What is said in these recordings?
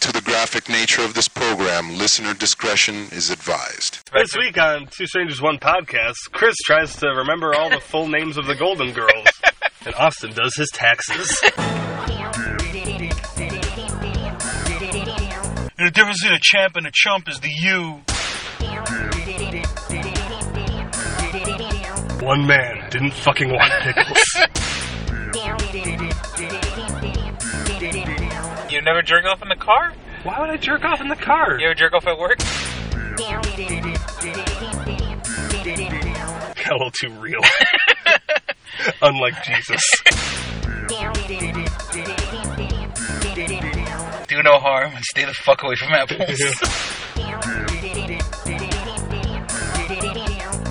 to the graphic nature of this program, listener discretion is advised. This week on Two Strangers One podcast, Chris tries to remember all the full names of the Golden Girls, and Austin does his taxes. The difference between a champ and a chump is the U. One man didn't fucking want pickles. You never jerk off in the car? Why would I jerk off in the car? You ever jerk off at work? Got a little too real. Unlike Jesus. Do no harm and stay the fuck away from apples.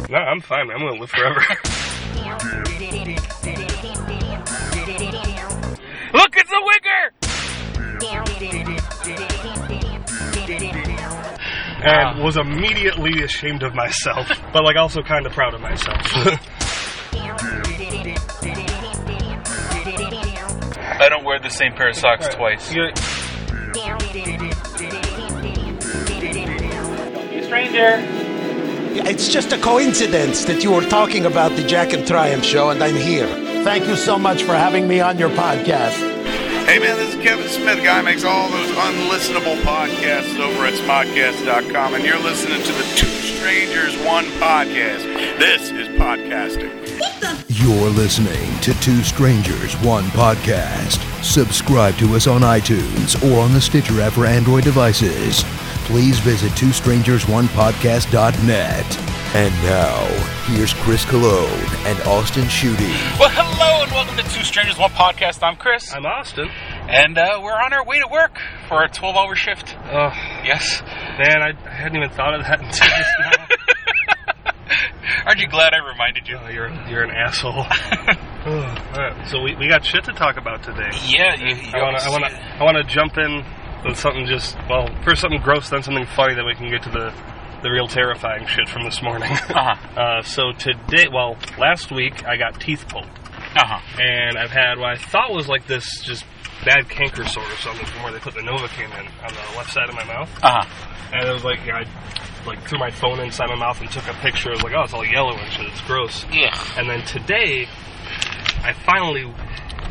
No, I'm fine. man. I'm gonna live forever. Look, it's a wigger! And was immediately ashamed of myself, but like also kind of proud of myself. I don't wear the same pair of socks twice. You- stranger. It's just a coincidence that you were talking about the Jack and Triumph show, and I'm here. Thank you so much for having me on your podcast. Hey man, this is Kevin Smith, guy makes all those unlistenable podcasts over at smodcast.com, and you're listening to the Two Strangers One podcast. This is podcasting. You're listening to Two Strangers, One Podcast. Subscribe to us on iTunes or on the Stitcher app for Android devices. Please visit two strangers one twostrangersonepodcast.net. And now, here's Chris Cologne and Austin Shooty. Well, hello and welcome to Two Strangers One Podcast. I'm Chris, I'm Austin. and uh, we're on our way to work for a 12-hour shift. Oh Yes. man, I, I hadn't even thought of that until just now. Aren't you glad I reminded you? Oh, you're you're an asshole. Oh, all right, so we, we got shit to talk about today. Yeah, you, you I want to I want to I want to jump in with something just well first something gross then something funny that we can get to the the real terrifying shit from this morning. Uh-huh. Uh, so today, well, last week I got teeth pulled, Uh-huh. and I've had what I thought was like this just bad canker sore or something from where they put the Novocaine in on the left side of my mouth, Uh-huh. and it was like I like threw my phone inside my mouth and took a picture. I was like, oh, it's all yellow and shit. It's gross. Yeah. And then today, I finally,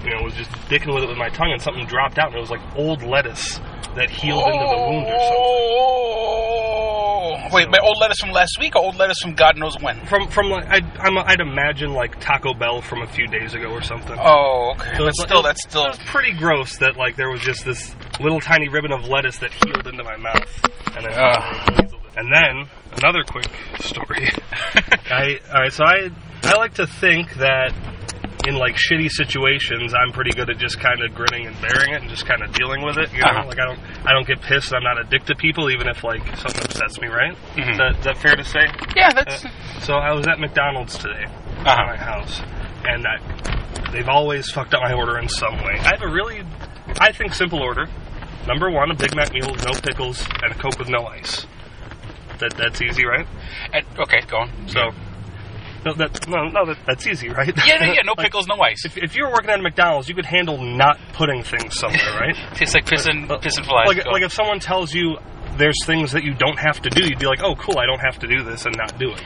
you know, was just dicking with it with my tongue, and something dropped out, and it was like old lettuce that healed into the wound or something. Oh. Wait, but old lettuce from last week or old lettuce from God knows when? From from like I'd, I'm, I'd imagine like Taco Bell from a few days ago or something. Oh, okay. So But it's- still, it- that's still. It was pretty gross that like there was just this little tiny ribbon of lettuce that healed into my mouth, and then Ugh. and then another quick story. I all right, so I I like to think that in like shitty situations, I'm pretty good at just kind of grinning and bearing it and just kind of dealing with it. You know, Uh-huh. like I don't I don't get pissed. I'm not a dick to people, even if like something upsets me. Right? Mhm. Is, that, is that fair to say? Yeah, that's. Uh, so I was at McDonald's today Uh-huh. at my house, and I, they've always fucked up my order in some way. I have a really, I think, simple order. Number one, a Big Mac meal with no pickles and a Coke with no ice. That that's easy, right? and- okay, go on. So, no, that no, no, that, that's easy, right? Yeah, no, yeah, no Like, pickles, no ice. If, if you were working at a McDonald's, you could handle not putting things somewhere, right? Tastes like piss and, Uh, piss and flies. Like, like if someone tells you there's things that you don't have to do, you'd be like, oh, cool, I don't have to do this and not do it.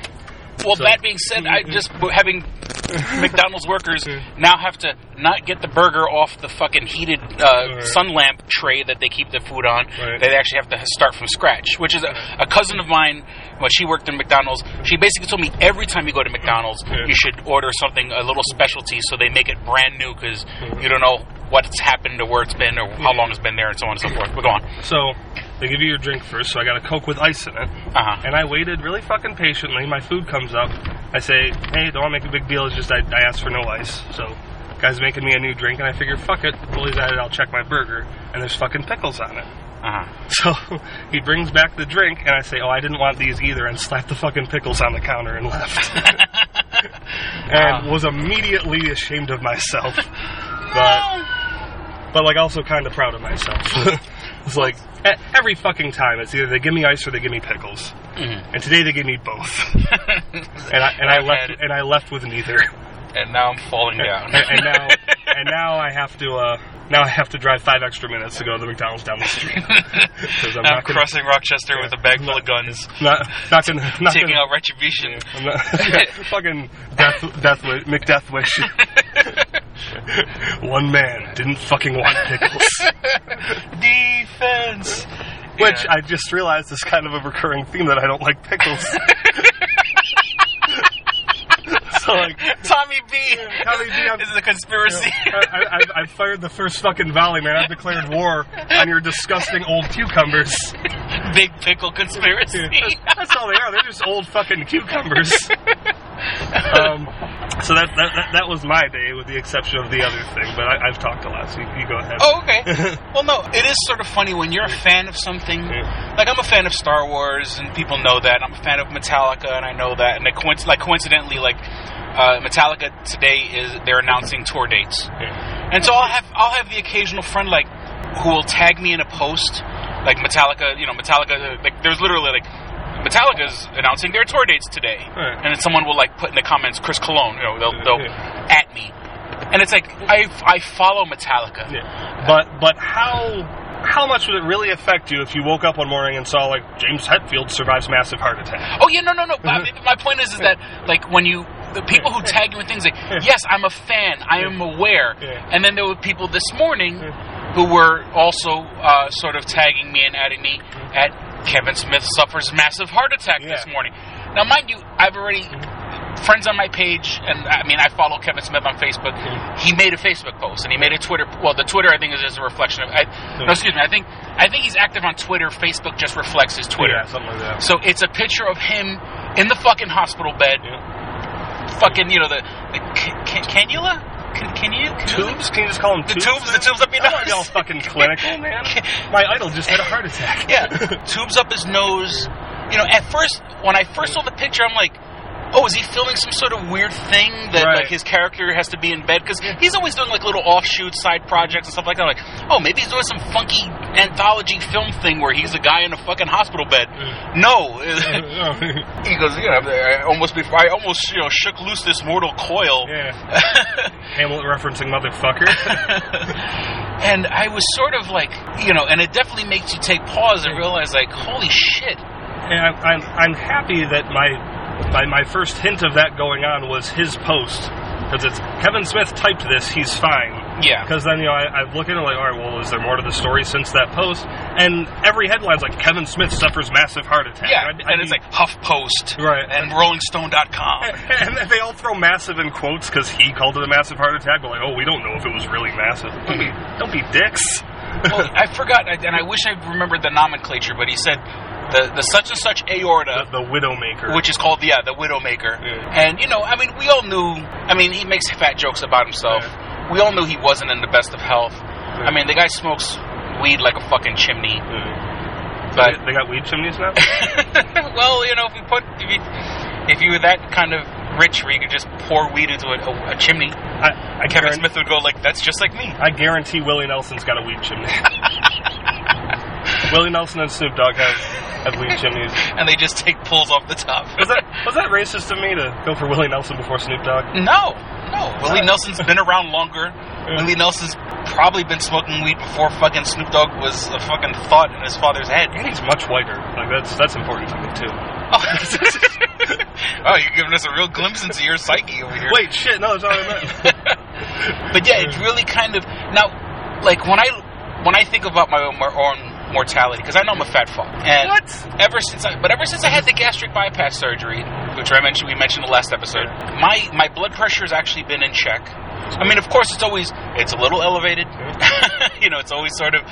well, so- that being said, I just having McDonald's workers Mm-hmm. now have to not get the burger off the fucking heated uh, Right. sun lamp tray that they keep the food on. Right. They actually have to start from scratch. Which is a, a cousin of mine when she worked in McDonald's. She basically told me every time you go to McDonald's, Yeah. you should order something a little specialty so they make it brand new because Mm-hmm. you don't know what's happened or where it's been or how long it's been there and so on and so forth. But go on. So they give you your drink first. So I got a Coke with ice in it, Uh huh. and I waited really fucking patiently. My food comes up. I say, "Hey, don't want to make a big deal. It's just I, I asked for no ice." So guy's making me a new drink, and I figure, fuck it. He's at it, I'll check my burger, and there's fucking pickles on it. Uh huh. So he brings back the drink, and I say, "Oh, I didn't want these either," and slapped the fucking pickles on the counter and left. and was immediately ashamed of myself, but but like also kind of proud of myself. it's like every fucking time, it's either they give me ice or they give me pickles, and today they gave me both, and I and I left and I left with neither, And now I'm falling down. and, and now and now I have to. uh now I have to drive five extra minutes to go to the McDonald's down the street. I'm I'm not gonna- crossing Rochester with a bag full of guns, Not, not gonna, not taking gonna, out retribution. I'm not, yeah, fucking death, death, wish, McDeath wish. One man didn't fucking want pickles. Defense. Which Yeah. I just realized is kind of a recurring theme that I don't like pickles. so like, Tommy B. Tommy B, I'm- This is a conspiracy. I, I, I've- I've fired the first fucking volley, man. I've declared war on your disgusting old cucumbers. Big pickle conspiracy. That's all they are. They're just old fucking cucumbers. Um, so that, that that that was my day, with the exception of the other thing. But I, I've talked a lot, so you, you go ahead. Oh, okay. well, no, it is sort of funny when you're a fan of something. Yeah. Like I'm a fan of Star Wars, and people know that. I'm a fan of Metallica, and I know that. And coinc- like coincidentally, like uh, Metallica today is they're announcing tour dates, and so I'll have I'll have the occasional friend like who will tag me in a post, like Metallica. You know, Metallica. Like there's literally like. Metallica's announcing their tour dates today, Right. and then someone will like put in the comments Chris Cologne. You know, they'll, they'll Yeah. at me, and it's like I I follow Metallica. Yeah. But but how how much would it really affect you if you woke up one morning and saw like James Hetfield survives massive heart attack? Oh yeah, no, no, no. I mean, my point is, is that like when you the people who tag you in things like, yes, I'm a fan, I am aware, Yeah. and then there were people this morning who were also uh, sort of tagging me and adding me at Kevin Smith suffers massive heart attack this morning. Now, mind you, I've already friends on my page, and I mean, I follow Kevin Smith on Facebook. He made a Facebook post, and he made a Twitter. Well, the Twitter I think is just a reflection of. I, no, excuse me. I think I think he's active on Twitter. Facebook just reflects his Twitter. Yeah, something like that. So it's a picture of him in the fucking hospital bed. Fucking, you know, the, the ca- ca- cannula? Can, can you? Tubes? Can you just call them The tubes? tubes, the tubes up your nose. all fucking clinical, man. My idol just had a heart attack. yeah, tubes up his nose. You know, at first, when I first saw the picture, I'm like, oh, is he filming some sort of weird thing that Right. like his character has to be in bed? Because he's always doing like little offshoot side projects and stuff like that. Like, oh, maybe he's doing some funky anthology film thing where he's a guy in a fucking hospital bed. Mm. No. he goes, you know, I almost before I almost you know shook loose this mortal coil. yeah. Hamlet referencing motherfucker. and I was sort of like, you know, and it definitely makes you take pause and realize, like, holy shit. And I'm, I'm, I'm happy that my, my my first hint of that going on was his post because it's Kevin Smith typed this. He's fine. Yeah. Because then you know I, I look at it like, all right, well, is there more to the story since that post? And every headline's like Kevin Smith suffers massive heart attack. Yeah, I'd- I'd and it's be- like HuffPost Right. and RollingStone.com. and they all throw massive in quotes because he called it a massive heart attack. But like, oh, we don't know if it was really massive. Don't be, don't be dicks. Well, I forgot, and I wish I remembered the nomenclature, but he said the, the such and such aorta. the, the Widowmaker. Which is called yeah the Widowmaker, Yeah. and you know I mean we all knew I mean he makes fat jokes about himself. We all knew he wasn't in the best of health. I mean the guy smokes weed like a fucking chimney. Yeah. But they, they got weed chimneys now. well, you know, if you put if you if you were that kind of rich where you could just pour weed into a, a, a chimney, I, I, Kevin guarantee, Smith would go like, "That's just like me." I guarantee Willie Nelson's got a weed chimney. Willie Nelson and Snoop Dogg have, have weed chimneys. And they just take pulls off the top. Was that was that racist of me to go for Willie Nelson before Snoop Dogg? No, no. Willie Nelson's been around longer. Willie Nelson's probably been smoking weed before fucking Snoop Dogg was a fucking thought in his father's head. And he's much whiter. Like that's that's important to me too. oh, oh you're giving us a real glimpse into your psyche over here. Wait, shit, no, that's not what I meant. but yeah, it's really kind of now, like when I when I think about my my own mortality, because I know I'm a fat fuck, and What? ever since I, but ever since I had the gastric bypass surgery, which I mentioned, we mentioned in the last episode, my my blood pressure has actually been in check. I mean, of course, it's always it's a little elevated. you know, it's always sort of,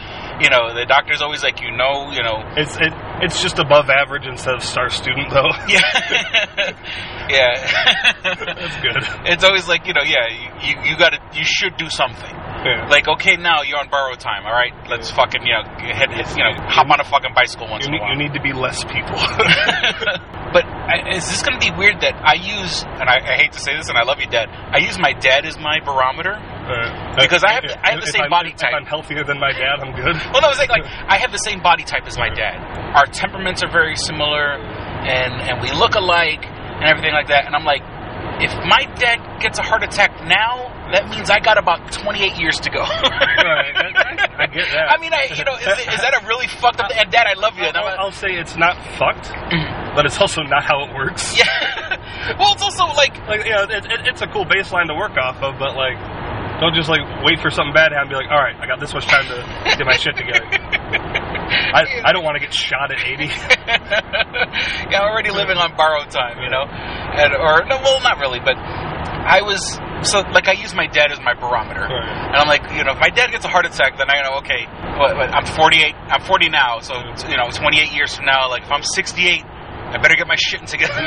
you know, the doctor's always like, you know, you know, It's it, it's just above average instead of star student though. yeah, yeah. That's good. It's always like, you know, yeah, you you, you got to you should do something. Yeah. Like, okay, now you're on borrowed time. All right, let's fucking you know you know hop on a fucking bicycle once you in need, a while. you need to be less people. but I, is this going to be weird that I use, and I, I hate to say this, and I love you, Dad. I use my dad as my barometer. Uh, Because I have the- I have the same I'm- body if type. I'm healthier than my dad. I'm good. Well, no, I was like, like I have the same body type as my dad. Our temperaments are very similar, and and we look alike, and everything like that. And I'm like, if my dad gets a heart attack now, that means I got about 28 years to go. Right, I, I- get that. I mean, I, you know, is, is that a really fucked up? And Dad, I love you. I'll, a- I'll say it's not fucked, mm-hmm. but it's also not how it works. yeah. well, it's also like Like, you know, it, it, it's a cool baseline to work off of, but like, don't just like wait for something bad to happen and be like, all right, I got this much time to get my shit together. I, I don't want to get shot at 80. yeah, I'm already living on borrowed time, you know, and or no, well, not really, but I was so like I use my dad as my barometer, Right. and I'm like, you know, if my dad gets a heart attack, then I know, okay, I'm 48, I'm 40 now, so you know, 28 years from now, like if I'm 68. I better get my shit together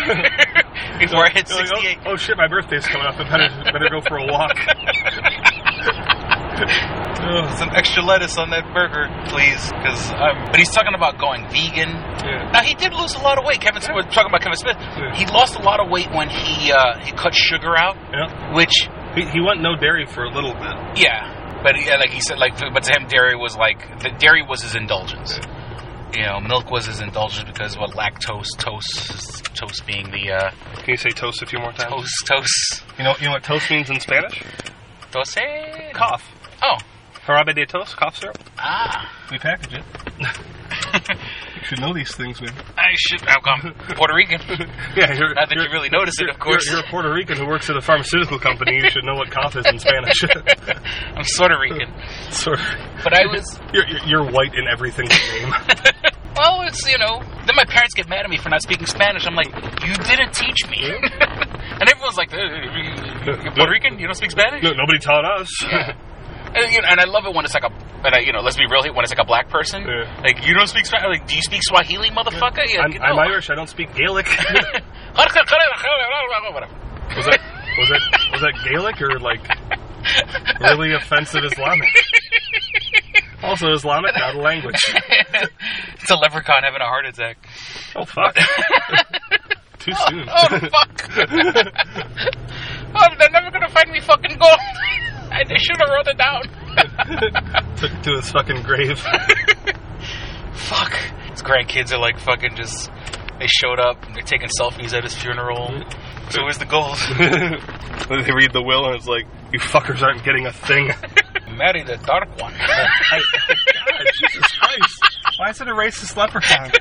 before I hit You're like, 68. oh, oh shit, my birthday's coming up. I better, better go for a walk. Ugh. Some extra lettuce on that burger, please. Because, but he's talking about going vegan. Yeah. Now he did lose a lot of weight. Kevin, Smith, we're talking about Kevin Smith. Yeah. He lost a lot of weight when he uh, he cut sugar out, Yeah. which He, he went no dairy for a little bit. yeah, but yeah, like he said, like but to him, dairy was like the dairy was his indulgence. You know, milk was his indulgence because what lactose, toast, toast being the uh, Can you say toast a few more times? toast, toast, You know, you know what toast means in Spanish? toast. Cough. Oh, Jarabe de toast, cough syrup. ah. We package it. you should know these things, man. I should. How come? Puerto Rican. Yeah, you're, Not that you really notice it, of course. You're, you're a Puerto Rican who works at a pharmaceutical company. You should know what cough is in Spanish. I'm sort of Rican, sort of. but I was. You're, you're- you're white in everything you name. Well, it's you know. Then my parents get mad at me for not speaking Spanish. I'm like, you didn't teach me. and everyone's like, "Uh, you're Puerto Rican? You don't speak Spanish? No, nobody taught us. Yeah. And, you know, and I love it when it's like a, and I, you know, let's be real here, when it's like a black person. Yeah. Like, you don't speak Spanish? Like, do you speak Swahili, motherfucker? Yeah. I'm, you I'm. Irish. I don't speak Gaelic. was that was that was that Gaelic or like really offensive Islamic? Also, Islamic, not a language. it's a leprechaun having a heart attack. Oh fuck! Too soon. Oh, oh fuck. oh, they're never gonna find me fucking gold. I should have wrote it down. Took it to his fucking grave. Fuck. His grandkids are like fucking just. They showed up. They're taking selfies at his funeral. So where's the gold? they read the will and it's like, you fuckers aren't getting a thing. Marry the dark one. Oh I, God, Jesus Christ! Why is it a racist leprechaun?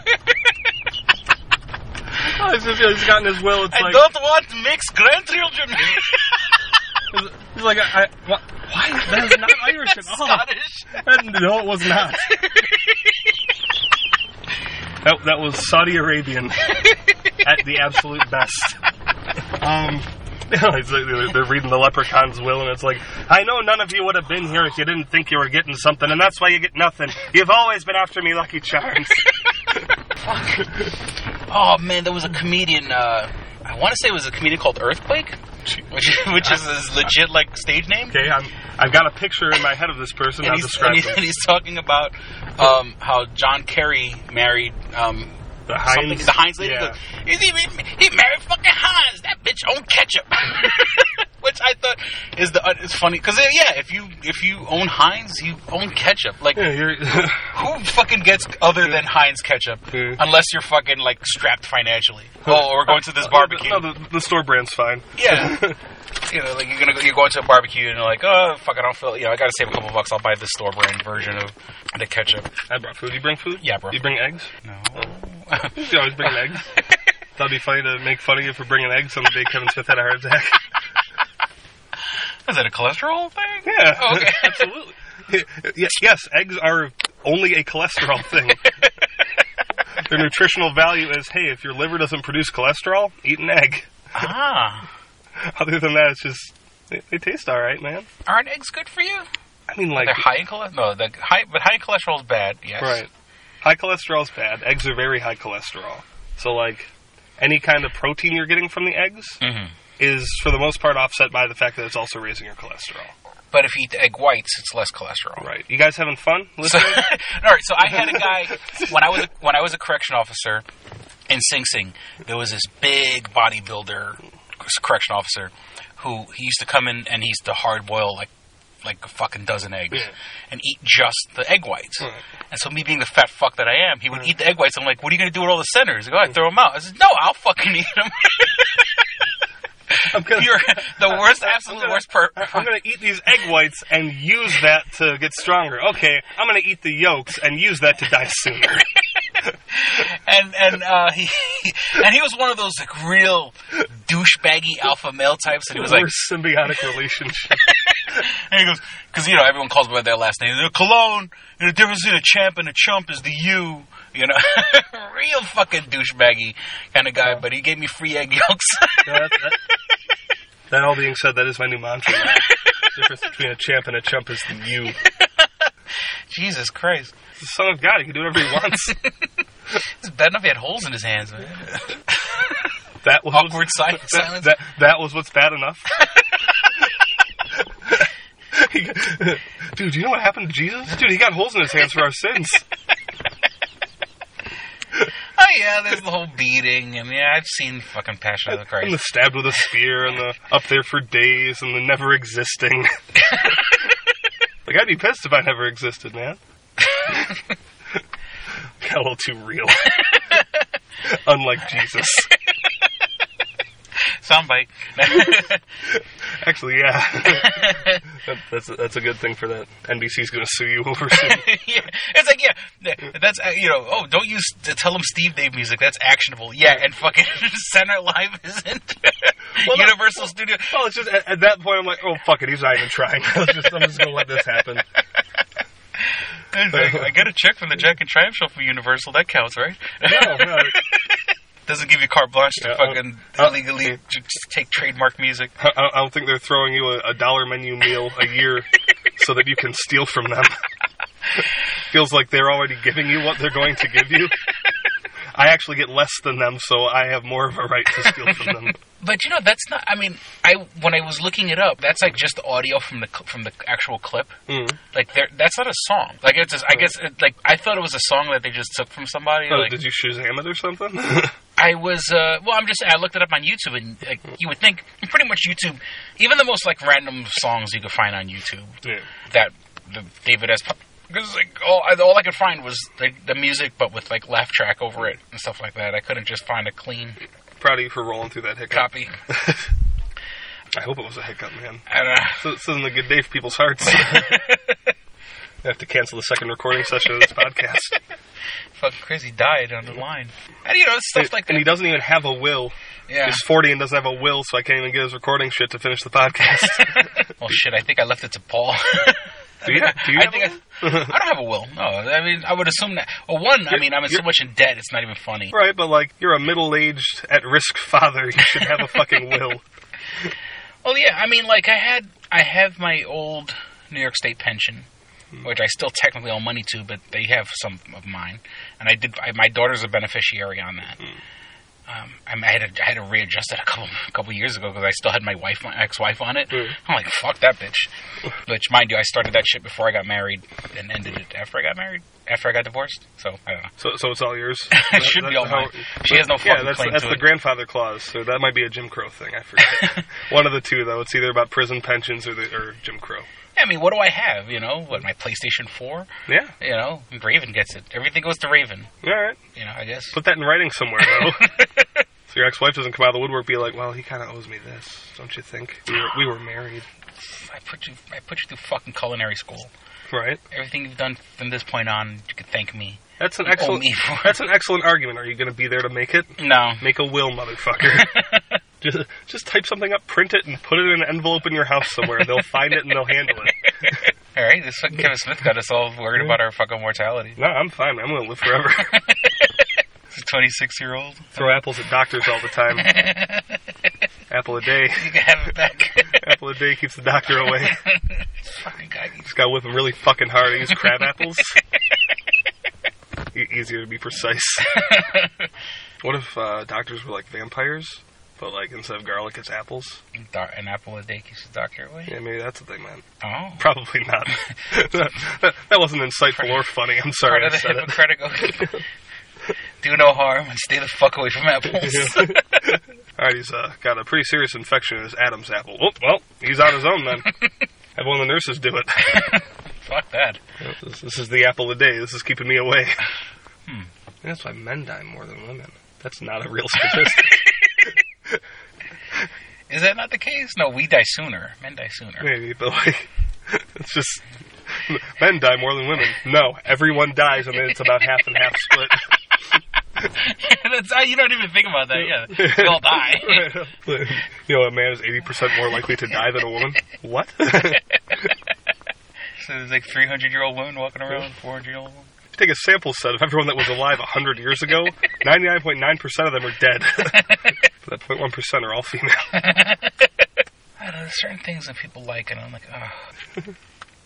oh, he's, just, he's his will. It's I like don't want mixed grandchildren. He's like, I, I, why? That is not Irish at all. Scottish. And no, it was not. that, that was Saudi Arabian at the absolute best. Um, they're, reading the leprechaun's will, and it's like, I know none of you would have been here if you didn't think you were getting something, and that's why you get nothing. You've always been after me, Lucky Charms. Oh man, there was a comedian. Uh, I want to say it was a comedian called Earthquake, which, which is his legit like stage name. Okay, I'm, I've got a picture in my head of this person. and I'll he's, and, he- and he's talking about um, how John Kerry married um, The Heinz, the Heinz lady. Yeah. He, goes, he, he, he married fucking Heinz. That bitch owned ketchup. Which I thought is the uh, it's funny because uh, yeah, if you if you own Heinz, you own ketchup. Like Yeah, who fucking gets other than Heinz ketchup Yeah. unless you're fucking like strapped financially? Oh, we're going to this uh, uh, barbecue. No, the, the store brand's fine. Yeah. you know, like you're gonna go, you're going to a barbecue and you're like, oh fuck, I don't feel. You know, I gotta save a couple bucks. I'll buy the store brand version of the ketchup. I brought food. You bring food? Yeah, bro. You bring eggs? No. You always bring eggs. That'd be funny to make fun of you for bringing eggs on the day Kevin Smith had a heart attack. Is that a cholesterol thing? Yeah, Oh, okay. absolutely. Yes, yes, eggs are only a cholesterol thing. Their nutritional value is, hey, if your liver doesn't produce cholesterol, eat an egg. ah, Other than that, it's just they, they taste all right, man. aren't eggs good for you? I mean, like They're high in cholesterol. No, the high, but high cholesterol is bad. Yes. right, high cholesterol is bad. Eggs are very high cholesterol. So, like, any kind of protein you're getting from the eggs hmm is, for the most part, offset by the fact that it's also raising your cholesterol. But if you eat the egg whites, it's less cholesterol. Right. You guys having fun So, all right. So I had a guy when I was a, when I was a correction officer in Sing Sing. There was this big bodybuilder correction officer who he used to come in and he used to hard boil like like a fucking dozen eggs Yeah. and eat just the egg whites. Right. And so me being the fat fuck that I am, he would eat the egg whites. I'm like, what are you gonna do with all the centers? Go, oh, I throw them out. I said, no, I'll fucking eat them. I'm gonna, You're the worst, absolute gonna- worst per. I'm gonna eat these egg whites and use that to get stronger. Okay, I'm gonna eat the yolks and use that to die sooner. and and uh, he and he was one of those like real douchebaggy alpha male types, and he was like, symbiotic relationship. and he goes, because you know everyone calls by their last name. The Cologne, and the difference between a champ and a chump is the U. You know, real fucking douchebaggy kind of guy. But he gave me free egg yolks. No, that, that, that all being said, that is my new mantra. The difference between a champ and a chump is the you. Jesus Christ, He's the son of God. He can do whatever he wants. it's bad enough he had holes in his hands. Man. That was Awkward si- that, silence. that, that was what's bad enough. Dude, do you know what happened to Jesus? Dude, he got holes in his hands for our sins. Oh yeah, there's the whole beating, and yeah, I've seen fucking Passion of the Christ. And the stabbed with a spear, and the up there for days, and the never existing. like, I'd be pissed if I never existed, man. Got a little too real. Unlike Jesus. Soundbite. Actually, yeah. That- that's, a, that's a good thing for that. NBC's going to sue you over soon. yeah. It's like, yeah, that's, uh, you know, oh, don't use, tell them Steve Dave music, that's actionable. Yeah, and fucking Center Live isn't. Well, no- Universal Studio. Well, it's just at, at that point, I'm like, oh fuck it, he's not even trying. I'm just, I'm just gonna let this happen. I get a check from the Jack and Triumph show from Universal, that counts, right? No, no. Doesn't give you carte blanche to Yeah, fucking uh, illegally just take trademark music. I, I don't think they're throwing you a, a dollar menu meal a year so that you can steal from them. Feels like they're already giving you what they're going to give you. I actually get less than them, so I have more of a right to steal from them. But you know, that's not. I mean, I when I was looking it up, that's like just audio from the from the actual clip. Mm. Like, there, that's not a song. Like, it's just, I guess, it, like I thought it was a song that they just took from somebody. Oh, like, did you Shazam it or something? I was, uh, well, I'm just, I looked it up on YouTube, and like, you would think pretty much YouTube, even the most like random songs you could find on YouTube yeah. that the David S. Because like all, I- all I could find was like the music, but with like laugh track over it and stuff like that. I couldn't just find a clean Proud of you for rolling through that hiccup. copy. I hope it was a hiccup, man. I don't know. So it's in the good day for people's hearts. I have to cancel the second recording session of this podcast. Fucking crazy died on the line. And you know, it's stuff like that. and he doesn't even have a will. yeah. He's 40 and doesn't have a will, so I can't even get his recording shit to finish the podcast. Oh shit! I think I left it to Paul. Do you, do you I think I, I don't have a will. No, I mean I would assume that. Well, one, I You're- mean I'm in so much in debt, it's not even funny. Right, but like, you're a middle aged, at risk father. You should have a fucking will. Well, yeah, I mean like I had, I have my old New York State pension, hmm. which I still technically owe money to, but they have some of mine, and I did. I, my daughter's a beneficiary on that. Hmm. Um, I had to, I had to readjust it a couple a couple years ago because I still had my wife, my ex-wife on it. Mm. I'm like, fuck that bitch. Which, mind you, I started that shit before I got married and ended it after I got married, after I got divorced. So I don't know. So, so it's all yours. It should be all mine. She has no Yeah, fucking that's, claim that's to the it. grandfather clause. So that might be a Jim Crow thing. I forget. One of the two, though. It's either about prison pensions or the or Jim Crow. I mean, what do I have? You know, what my PlayStation Four? Yeah. You know, Raven gets it. Everything goes to Raven. All right. You know, I guess. Put that in writing somewhere, though. so your ex-wife doesn't come out of the woodwork be like, "Well, he kind of owes me this, don't you think? We were, we were married, I put you, I put you through fucking culinary school. right?" Everything you've done from this point on, you could thank me. That's an You excellent. That's an excellent argument. Are you going to be there to make it? No. Make a will, motherfucker. just, just type something up, print it, and put it in an envelope in your house somewhere. They'll find it and they'll handle it. All right, this fucking Kevin Smith got us all worried about our fucking mortality. No, I'm fine. I'm going to live forever. This 26 year old. Throw apples at doctors all the time. Apple a day. You can have it back. Apple a day keeps the doctor away. fucking guy. Just got to whip them really fucking hard. I use crab apples. E- easier to be precise. what if uh, doctors were like vampires, but like instead of garlic, it's apples? Dar- An apple a day keeps the doctor away. Yeah, maybe that's what they meant. Oh. Probably not. that, that wasn't insightful or funny. I'm sorry Part of the said it. Hippocratic oath. Do no harm and stay the fuck away from apples. All right, he's uh, got a pretty serious infection in his Adam's apple. Oh, well, he's on his own then. Have one of the nurses do it. fuck that. This, this is the apple of the day. This is keeping me away. Hmm. That's why men die more than women. That's not a real statistic. Is that not the case? No, we die sooner. Men die sooner. Maybe, but like, it's just men die more than women. No, everyone dies, and then it's about half and half split. That's, you don't even think about that. Yeah, we all die. you know, a man is eighty percent more likely to die than a woman. What? So there's like 300 year old women walking around, 400 year old women. Take a sample set of everyone that was alive hundred years ago. Ninety-nine point nine percent of them are dead. that 0.1 percent are all female. I don't know, there's certain things that people like, and I'm like, oh.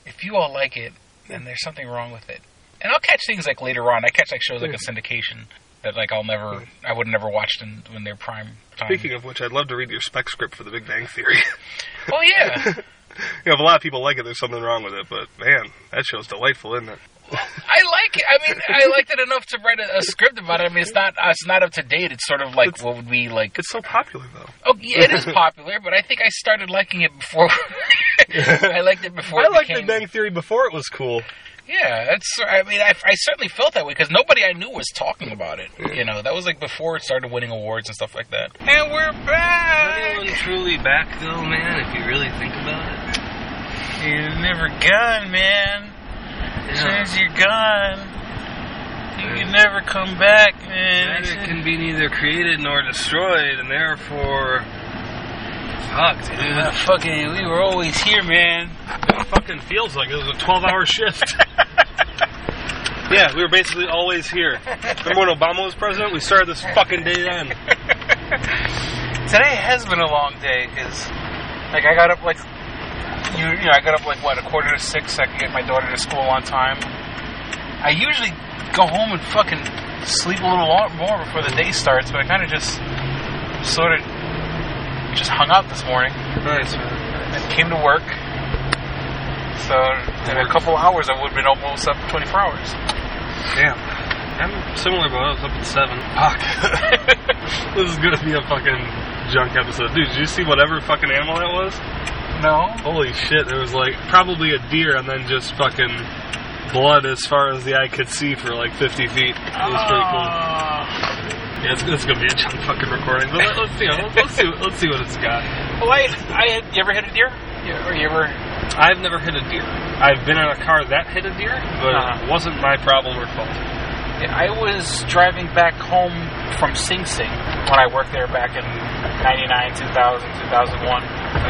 if you all like it, then there's something wrong with it. And I'll catch things like later on. I catch like shows like a syndication that like I'll never, I would never watch in when they're prime time. Speaking of which, I'd love to read your spec script for The Big Bang Theory. oh yeah, you know, if a lot of people like it, there's something wrong with it. But man, that show's delightful, isn't it? I like it. I mean, I liked it enough to write a, a script about it. I mean, it's not, uh, it's not up to date. It's sort of like what would be like. It's so popular though. Oh, yeah, it is popular, but I think I started liking it before. I liked it before. I it liked became, Big Bang Theory before it was cool. Yeah, that's. I mean, I, I certainly felt that way because nobody I knew was talking about it. You know, that was like before it started winning awards and stuff like that. And we're back. anyone truly back though, man? If you really think about it. You're never gone, man. As soon as you're gone, you can never come back, man. Matter can be neither created nor destroyed, and therefore, fuck, dude. Uh, fucking, we were always here, man. It fucking feels like it was a 12-hour shift. yeah, we were basically always here. Remember when Obama was president? We started this fucking day then. Today has been a long day because, like, I got up like, you, you know, I got up like what a quarter to six. So I could get my daughter to school on time. I usually go home and fucking sleep a little more before the day starts, but I kind of just sort of just hung out this morning Nice. and came to work. So in a couple hours, I would have been almost up 24 hours. Damn. I'm similar, but I was up at 7. Fuck. this is gonna be a fucking junk episode. Dude, did you see whatever fucking animal that was? No, Holy shit, there was like probably a deer and then just fucking blood as far as the eye could see for like 50 feet. It was pretty cool. Yeah, it's, it's gonna be a junk fucking recording, but let, let's see. Let's, let's see. Let's see what it's got. Well, I, I. You ever hit a deer? Yeah, or you ever? I've never hit a deer. I've been in a car that hit a deer, but Uh-huh. it wasn't my problem or fault. I was driving back home from Sing Sing when I worked there back in '99, 2000, 2001.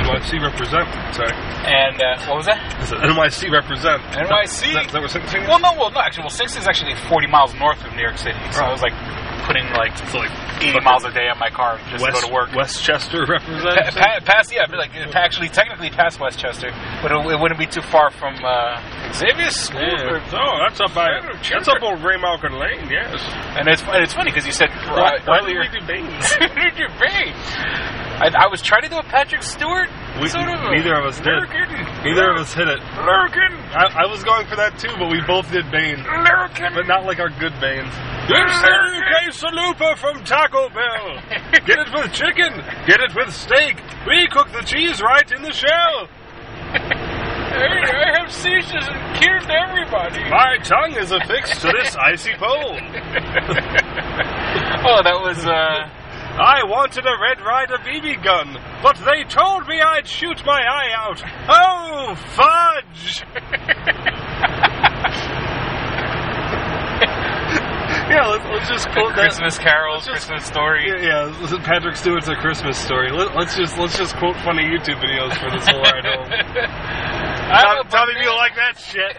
NYC represent. Sorry. And uh, what was that? NYC represent. NYC? That, that was something. Well, no, well, no. Actually, well, Sing Sing is actually 40 miles north of New York City, so I was like putting like So like 80 miles a day on my car just West, to go to work. Westchester represents. pa- past, yeah, but like actually, technically past Westchester, but it, it wouldn't be too far from uh, Xavier's school. Yeah. or- Oh, that's up by Sure, that's sure. up on Graymalkin Lane. Yes. And it's and it's funny because you said uh, Why, why earlier. did we do Banes? Did you bang? I, I was trying to do a Patrick Stewart. We- a neither of us did. American. Neither of us hit it. American. I, I was going for that too, but we both did Bane. American. But not like our good Banes. This is quesalupa from Taco Bell. Get it with chicken. Get it with steak. We cook the cheese right in the shell. I, I have seizures and killed everybody. My tongue is affixed to this icy pole. Oh, that was uh. I wanted a Red Ryder BB gun, but they told me I'd shoot my eye out. Oh, fudge! yeah, let's, let's just quote that. Christmas carols, just- Christmas story. Yeah, yeah, Patrick Stewart's A Christmas Story. Let, us just let's just quote funny YouTube videos for this whole ride home. I'm a Tell, tell if you like that shit.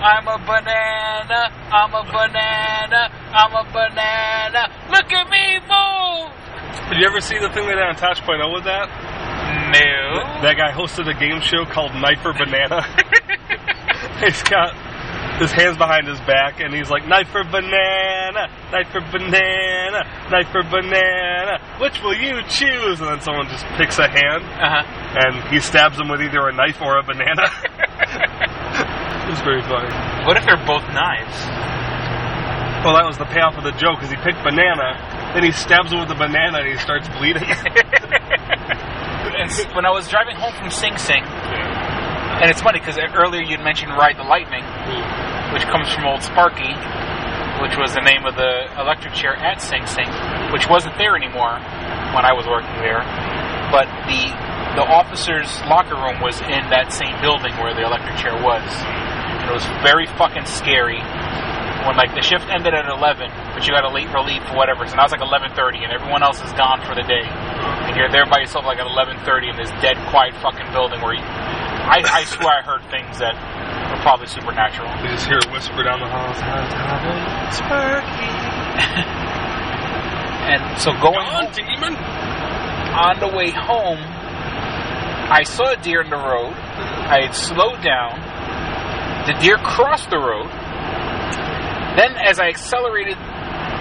I'm a banana. I'm a banana. I'm a banana. Look at me move. Did you ever see the thing they did on Tosh.0 with that? No. That guy hosted a game show called Knife for Banana. he's got his hands behind his back, and he's like, "Knife for banana, knife for banana, knife for banana. Which will you choose?" And then someone just picks a hand, Uh huh. and he stabs him with either a knife or a banana. it's very funny. What if they're both knives? Well, that was the payoff of the joke, because he picked banana, then he stabs him with a banana, and he starts bleeding. And when I was driving home from Sing Sing, and it's funny because earlier you'd mentioned Ride the Lightning, hmm. which comes from Old Sparky, which was the name of the electric chair at Sing Sing, which wasn't there anymore when I was working there. but the the officer's locker room was in that same building where the electric chair was. And it was very fucking scary. When like the shift ended at 11, but you got a late relief or whatever, so now it's like 11:30, and everyone else is gone for the day, and you're there by yourself like at 11:30 in this dead, quiet fucking building where you, I, I swear I heard things that were probably supernatural. You just hear a whisper down the hall. Spooky. and so going home, demon. on the way home, I saw a deer in the road. I had slowed down. The deer crossed the road. Then, as I accelerated,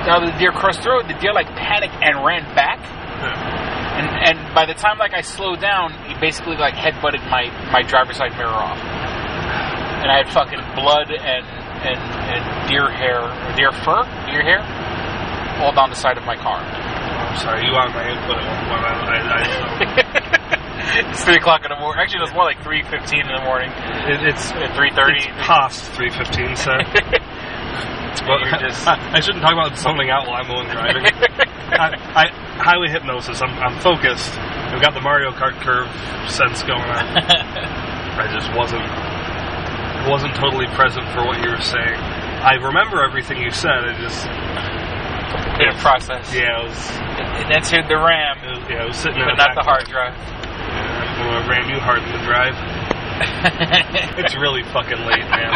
now the deer crossed the road. The deer like panicked and ran back. Hmm. And and by the time like I slowed down, he basically like head butted my my driver's side mirror off. And I had fucking blood and and and deer hair, deer fur, deer hair, all down the side of my car. I'm sorry, you want my input it's three o'clock in the morning. Actually, it was more like three fifteen in the morning. it, it's At three thirty. Past 315, sir. Well, just- I, I shouldn't talk about zoning out while I'm the one driving. I, I highway hypnosis. I'm, I'm focused. I've got the Mario Kart curve sense going on. I just wasn't wasn't totally present for what you were saying. I remember everything you said. I just in process. yeah, it was, It entered the RAM, it was yeah, I was sitting in but not the hard drive. Yeah, gonna ram you hard in the drive. It's really fucking late, man.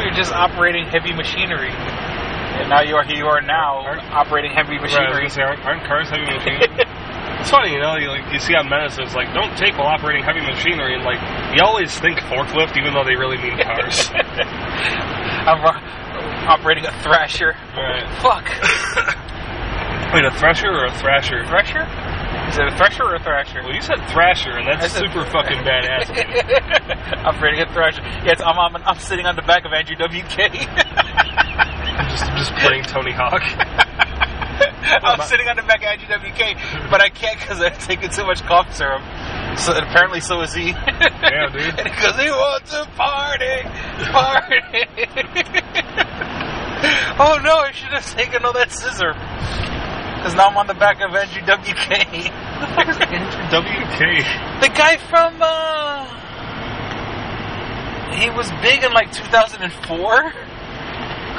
You're just operating heavy machinery. And now you are here you are now operating heavy machinery. gonna say, aren't, aren't cars heavy machinery? it's funny, you know, you, like, you see on Menace, it's like, don't take while operating heavy machinery, and like, you always think forklift, even though they really mean cars. I'm ro- operating a thrasher. right. Fuck. Wait, a thresher or a thrasher? Thresher? Is it a thresher or a thrasher? Well, you said thrasher, and that's super fucking badass. operating a thrasher. Yes, I'm, I'm, I'm sitting on the back of Andrew WK. I'm just, I'm just playing Tony Hawk. I'm sitting on the back of Andrew WK, but I can't because I've taken too much cough syrup. So apparently, so is he. Yeah, dude. And because he wants to party, party. oh no! I should have taken all that scissor. Because now I'm on the back of Andrew WK. WK. the guy from uh, he was big in like 2004.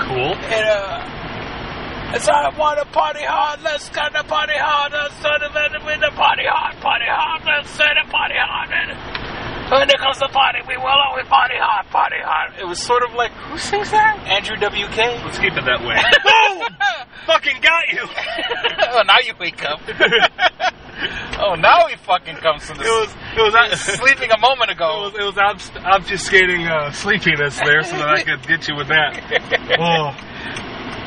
Cool. And, uh, it's I want to party hard, let's get the party hard, let's it with the party hard, party hard, let's set it party hard. And when it comes to party, we will always party hard, party hard. It was sort of like, who sings that? Andrew WK. Let's keep it that way. Boom! fucking got you! oh, now you wake up. oh, now he fucking comes to the It was, it was, he was sleeping a moment It ago. was, it was obst- obfuscating uh, sleepiness there so that I could get you with that. Oh.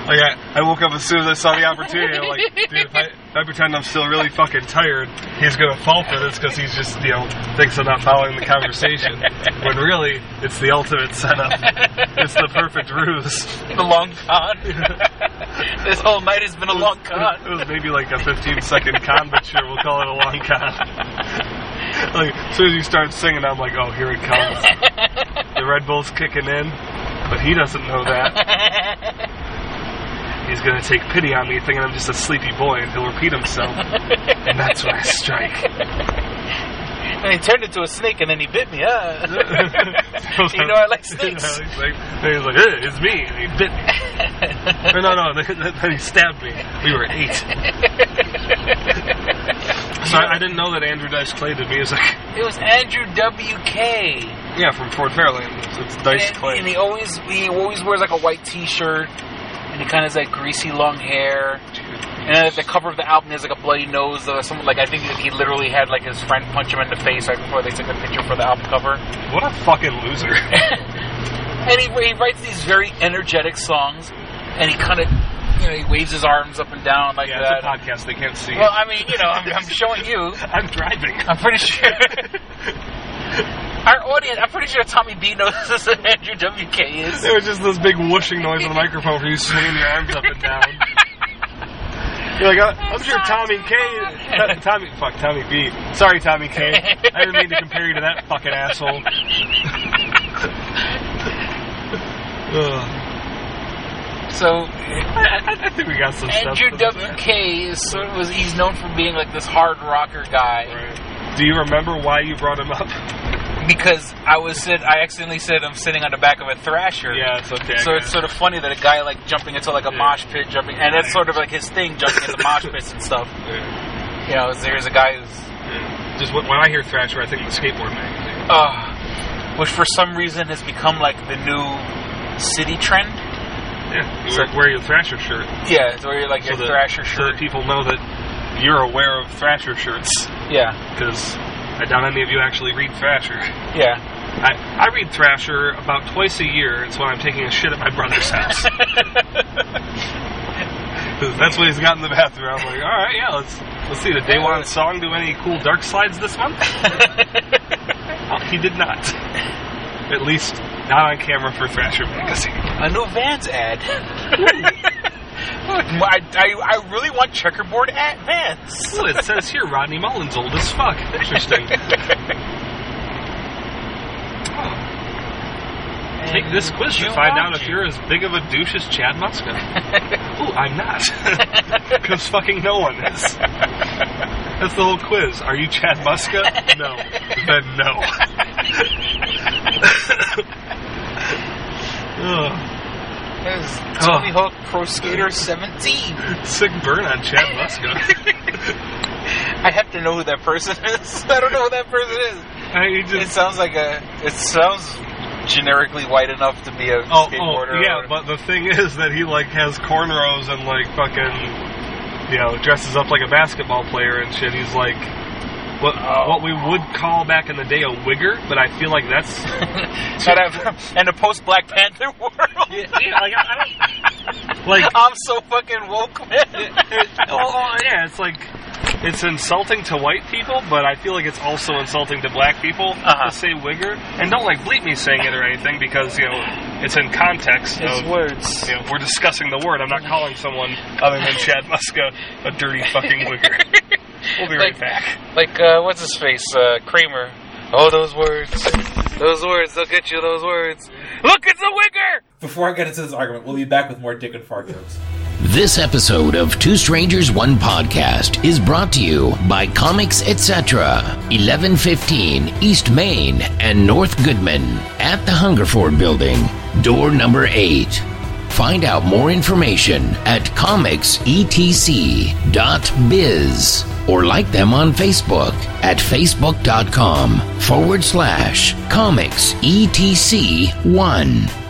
Like I, I woke up as soon as I saw the opportunity. I'm like, dude, if I, if I pretend I'm still really fucking tired, he's gonna fall for this because he's just, you know, thinks I'm not following the conversation. When really, it's the ultimate setup. It's the perfect ruse. The long con. this whole night has been a long con. It was maybe like a 15 second con, but sure, we'll call it a long con. like, as soon as you start singing, I'm like, oh, here it comes. The Red Bull's kicking in, but he doesn't know that. He's gonna take pity on me, thinking I'm just a sleepy boy, and he'll repeat himself. and that's when I strike. And he turned into a snake and then he bit me. Uh. you know I like snakes. He's like, and he's like, "Eh, it's me, and he bit me. Or no, no, then he stabbed me. We were eight. So I, I didn't know that Andrew Dice Clay did music. It was Andrew W.K. Yeah, from Fort Fairland. It's, it's Dice and, Clay. and he always he always wears like a white T-shirt, and he kind of has like greasy long hair. And the cover of the album, has like a bloody nose. Or something like I think he literally had like his friend punch him in the face right before they took the picture for the album cover. What a fucking loser. And he, he writes these very energetic songs, and he kind of you know he waves his arms up and down like yeah, that. it's a podcast. They can't see. Well, I mean, you know, I'm, I'm showing you. I'm driving. I'm pretty sure. Our audience, I'm pretty sure Tommy B knows who Andrew WK is. It was just this big whooshing noise on the microphone for you swinging your arms up and down. You're like, uh, I'm sure Tommy K. T- Tommy, fuck, Tommy B. Sorry, Tommy K. I didn't mean to compare you to that fucking asshole. So I, I think we got some stuff. Andrew WK is sort of was he's known for being like this hard rocker guy Right. Do you remember why you brought him up? because I was sit I accidentally said I'm sitting on the back of a Thrasher. Yeah, it's okay. So it's sort of funny that a guy like jumping into like a Yeah. mosh pit, jumping, and that's sort of like his thing, jumping into mosh pits and stuff. You know, there's a guy who's, Just when when I hear Thrasher, I think the skateboard magazine. uh, which for some reason has become like the new city trend. Yeah, you So- wear, wear your Thrasher shirt Yeah, it's where you're like your that- Thrasher so that shirt. people know that you're aware of Thrasher shirts. Yeah, Because I doubt any of you actually read Thrasher. yeah. I, I read Thrasher about twice a year. It's when I'm taking a shit at my brother's house. that's what he's got in the bathroom. I'm like, all right, yeah, let's let's see. Did Daewon Song do any cool dark slides this month? Oh, he did not. At least not on camera for Thrasher magazine. Uh, a new Vans ad. I, I, I really want checkerboard at Vans. Well, it says here Rodney Mullen's old as fuck. Interesting. Oh. Take this quiz to find out if you're as big of a douche as Chad Muska. Ooh, I'm not. Because fucking no one is. That's the whole quiz. Are you Chad Muska? No. Then no. Ugh. Tony Hawk Pro Skater 17. Sick burn on Chad Muska. I have to know who that person is. I don't know who that person is. I, he It just, sounds like a. It sounds generically white enough to be a oh, oh, skateboarder. yeah, but the thing is that he like has cornrows and like fucking, you know, dresses up like a basketball player and shit. He's like. What, Oh. what we would call back in the day a wigger, but I feel like that's and, I've- and the post Black Panther world. yeah, like I, I don't like I'm so fucking woke, man. oh, yeah, it's like it's insulting to white people, but I feel like it's also insulting to black people Uh-huh. to say wigger. And don't like bleep me saying it or anything because you know it's in context It's of words. you know we're discussing the word. I'm not calling someone other than Chad Muska a dirty fucking wigger. We'll be right Like- back. Like, uh, what's his face? Uh, Kramer. Oh, those words. Those words, they'll get you those words. Look, it's a wigger! Before I get into this argument, we'll be back with more dick and fart jokes. This episode of Two Strangers One Podcast is brought to you by Comics Etc. 1115 East Main and North Goodman at the Hungerford Building, door number 8. Find out more information at comicsetc.biz or like them on Facebook at facebook.com forward slash comicsetc1.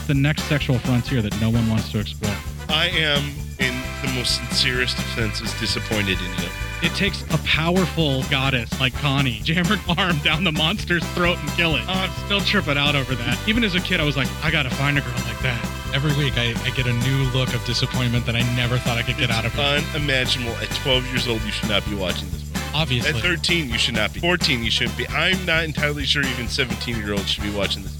It's the next sexual frontier that no one wants to explore. I am, in the most sincerest of senses, disappointed in you. It takes a powerful goddess like Connie, jam her arm down the monster's throat and kill it. Oh, I'm still tripping out over that. Even as a kid, I was like, I gotta find a girl like that. Every week, I, I get a new look of disappointment that I never thought I could get out of her. Unimaginable. At 12 years old, you should not be watching this movie. Obviously. At 13, you should not be. 14, you shouldn't be. I'm not entirely sure even 17 year olds should be watching this.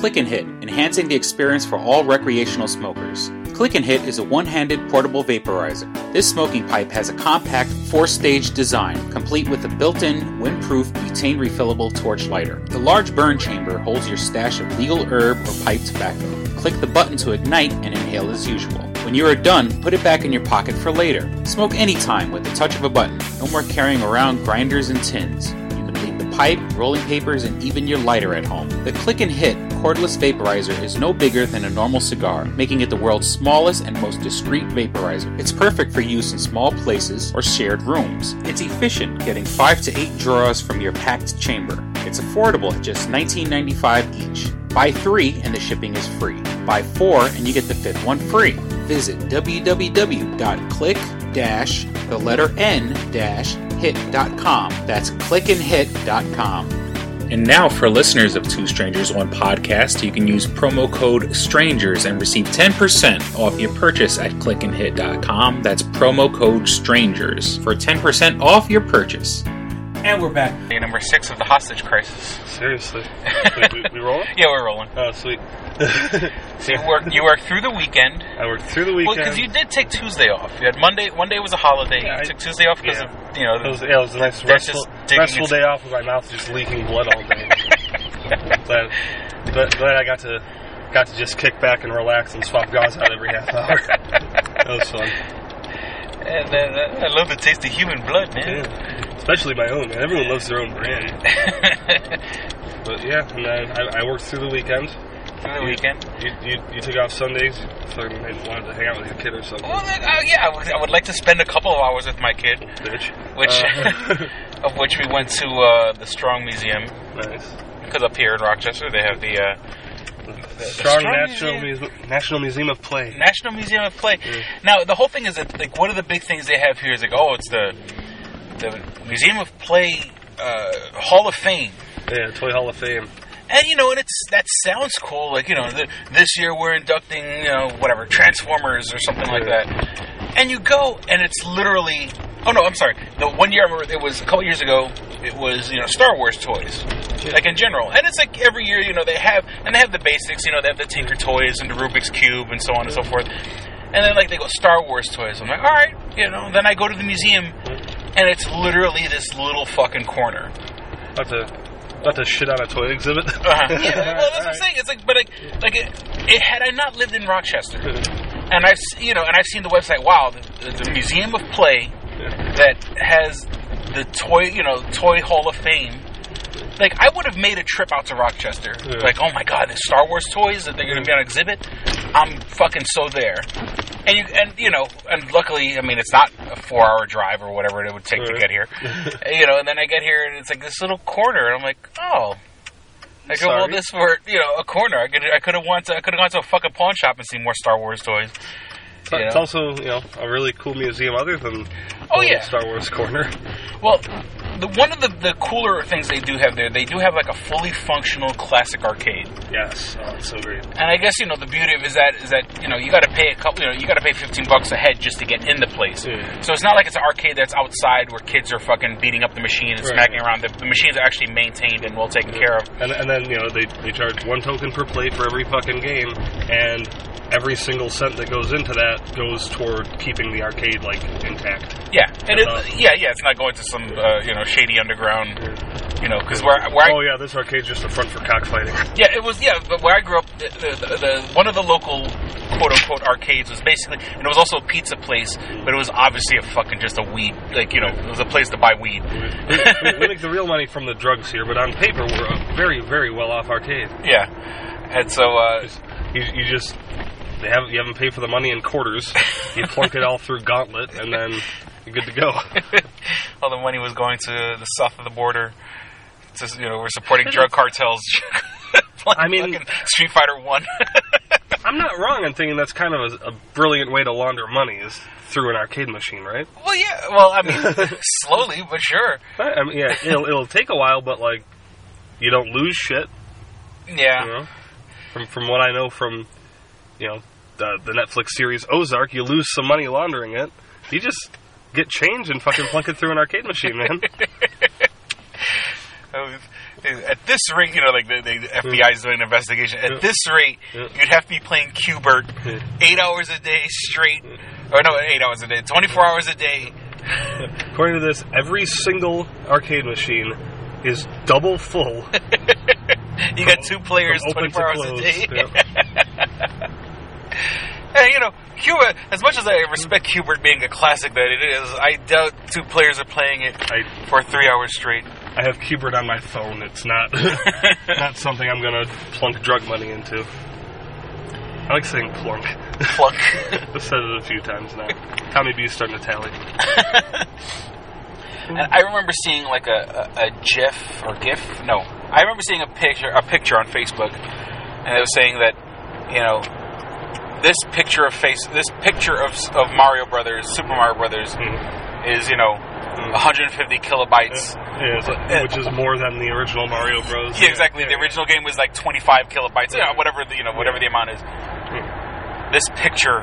Click and Hit, enhancing the experience for all recreational smokers. Click and Hit is a one handed portable vaporizer. This smoking pipe has a compact four stage design, complete with a built in, windproof, butane refillable torch lighter. The large burn chamber holds your stash of legal herb or pipe tobacco. Click the button to ignite and inhale as usual. When you are done, put it back in your pocket for later. Smoke anytime with the touch of a button. No more carrying around grinders and tins. You can leave the pipe, rolling papers, and even your lighter at home. The Click and Hit cordless vaporizer is no bigger than a normal cigar, making it the world's smallest and most discreet vaporizer. It's perfect for use in small places or shared rooms. It's efficient, getting 5 to 8 draws from your packed chamber. It's affordable at just $19.95 each. Buy 3 and the shipping is free. Buy 4 and you get the fifth one free. Visit www.click the letter n hit.com. That's clickandhit.com. And now, for listeners of Two Strangers One Podcast, you can use promo code STRANGERS and receive 10% off your purchase at clickandhit.com. That's promo code STRANGERS for 10% off your purchase. And we're back. Day number six of the hostage crisis. Seriously. Wait, we, we rolling? Yeah, we're rolling. Oh, sweet. So you worked you worked through the weekend. I worked through the weekend. Well, weekend. because you did take Tuesday off. You had Monday. One day was a holiday. Yeah, you I- took Tuesday off because yeah. of you know. It was, yeah, it was a nice restful, just restful day off with my mouth just leaking blood all day. glad, glad, glad I got to got to just kick back and relax and swap gauze out every half hour. that was fun. And then uh, I love the taste of human blood, man. Yeah. Especially my own, man. Everyone loves their own brand. but yeah, and then I, I worked through the weekend. Through the You- weekend. You, you, you took off Sundays. So I wanted to hang out with your kid or something. Well, then, uh, yeah, I would, I would like to spend a couple of hours with my kid, Bitch. which Uh, of which we went to uh, the Strong Museum nice. because up here in Rochester they have the, uh, the Strong, Strong National Museum. Museum, National Museum of Play. National Museum of Play. Now the whole thing is that like one of the big things they have here is like oh it's the the Museum of Play uh, Hall of Fame. Yeah, Toy Hall of Fame. And you know, and it's that sounds cool. Like you know, the, this year we're inducting you know whatever Transformers or something like that. And you go, and it's literally. Oh no, I'm sorry. The one year I remember it was a couple years ago. It was you know Star Wars toys, like in general. And it's like every year you know they have and they have the basics. You know they have the Tinker toys and the Rubik's cube and so on and so forth. And then like they go Star Wars toys. I'm like, all right, you know. Then I go to the museum, and it's literally this little fucking corner. About to, about to shit on a toy exhibit. Uh-huh. Yeah, well, that's what I'm saying. It's like, but like, like it, it, had I not lived in Rochester, and I've you know, and I've seen the website. Wow, the, the Museum of Play that has the toy, you know, Toy Hall of Fame. Like, I would have made a trip out to Rochester. Yeah. Like, oh my God, there's Star Wars toys that they're going to be on exhibit. I'm fucking so there. And you, and you know, and luckily, I mean, it's not a four-hour drive or whatever it would take to get here. you know, and then I get here and it's like this little corner, and I'm like, oh. I go, well, this for you know a corner. I could I could have went to, I could have gone to a fucking pawn shop and seen more Star Wars toys. It's, you it's know? also, you know, a really cool museum other than Oh, yeah. Star Wars corner. Well, the one of the, the cooler things they do have there, they do have like a fully functional classic arcade. Yes, oh, it's so great. And I guess you know the beauty of it is that is that you know you got to pay a couple, you know you got to pay fifteen bucks a head just to get in the place. So it's not like it's an arcade that's outside where kids are fucking beating up the machine and Right. smacking around. The, the machines are actually maintained and well taken care of. And, and then, you know, they, they charge one token per play for every fucking game, and every single cent that goes into that goes toward keeping the arcade, like, intact. Yeah, and it, Uh, yeah, yeah. It's not going to some uh, you know shady underground, you know, because where where I, oh, yeah, this arcade's just a front for cockfighting. Yeah, it was. Yeah, but where I grew up, the, the, the one of the local quote unquote arcades was basically, and it was also a pizza place, but it was obviously a fucking just a weed, like you know, it was a place to buy weed. we, we, make the real money from the drugs here, but on paper, we're a very, very well off arcade. Yeah, and so uh, You, you just. They haven't, you haven't paid for the money in quarters. You plunk it all through Gauntlet, and then you're good to go. all the money was going to the south of the border. Just you know, we're supporting drug cartels. I mean, Street Fighter One. I'm not wrong in thinking that's kind of a, a brilliant way to launder money is through an arcade machine, right? well, yeah. Well, I mean, slowly but sure. I mean, yeah, it'll, it'll take a while, but like, you don't lose shit. Yeah. You know, from from what I know from, you know, the the Netflix series Ozark, you lose some money laundering it. You just get change and fucking plunk it through an arcade machine, man. At this rate, you know, like the, the FBI is doing an investigation. At Yeah. this rate, Yeah. you'd have to be playing Qbert eight hours a day straight, or no, eight hours a day, twenty-four hours a day. According to this, every single arcade machine is double full. You got two players, twenty-four hours to a day. yep. Hey, you know, Cuba. As much as I respect Qbert being a classic that it is, I doubt two players are playing it for three hours straight. I have Qbert on my phone. It's not not something I'm gonna plunk drug money into. I like saying plunk. Plunk. I've said it a few times now. Tommy B's starting to tally. And I remember seeing like a, a, a GIF or GIF. No, I remember seeing a picture a picture on Facebook, and it was saying that you know this picture of face this picture of of Mario Brothers, Super Mario Brothers, hmm. is you know hmm. 150 kilobytes. Yeah, so- eh. which is more than the original Mario Bros. Yeah, exactly. The original game was like 25 kilobytes. Yeah, whatever the, you know, whatever the amount is. Hmm. This picture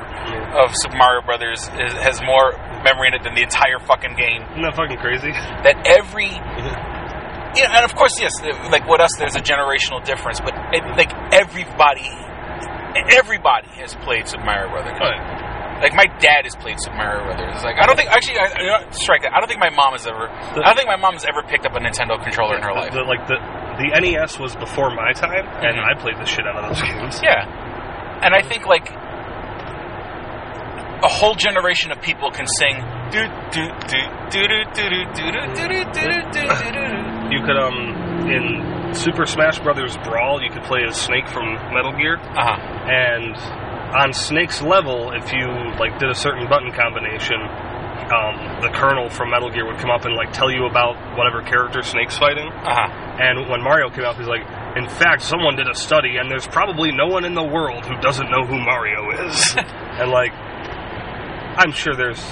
of Super Mario Brothers is, has more memory in it than the entire fucking game. Isn't that fucking crazy? That every, mm-hmm. you know, and of course, yes, like with us, there's a generational difference, but it, like everybody, everybody has played Super Mario Brothers. Like my dad has played Super Mario Brothers. Like I don't think actually, I, strike that. I don't think my mom has ever. The, I don't think my mom has ever picked up a Nintendo controller in her life. The, like the the NES was before my time, mm-hmm. and I played the shit out of those games. Yeah, and I think like a whole generation of people can sing. You could um in Super Smash Brothers Brawl, you could play as Snake from Metal Gear, uh-huh. and on Snake's level, if you like did a certain button combination, um, the Colonel from Metal Gear would come up and like tell you about whatever character Snake's fighting. Uh-huh. And when Mario came out, he's like, in fact, someone did a study, and there's probably no one in the world who doesn't know who Mario is. and like, I'm sure there's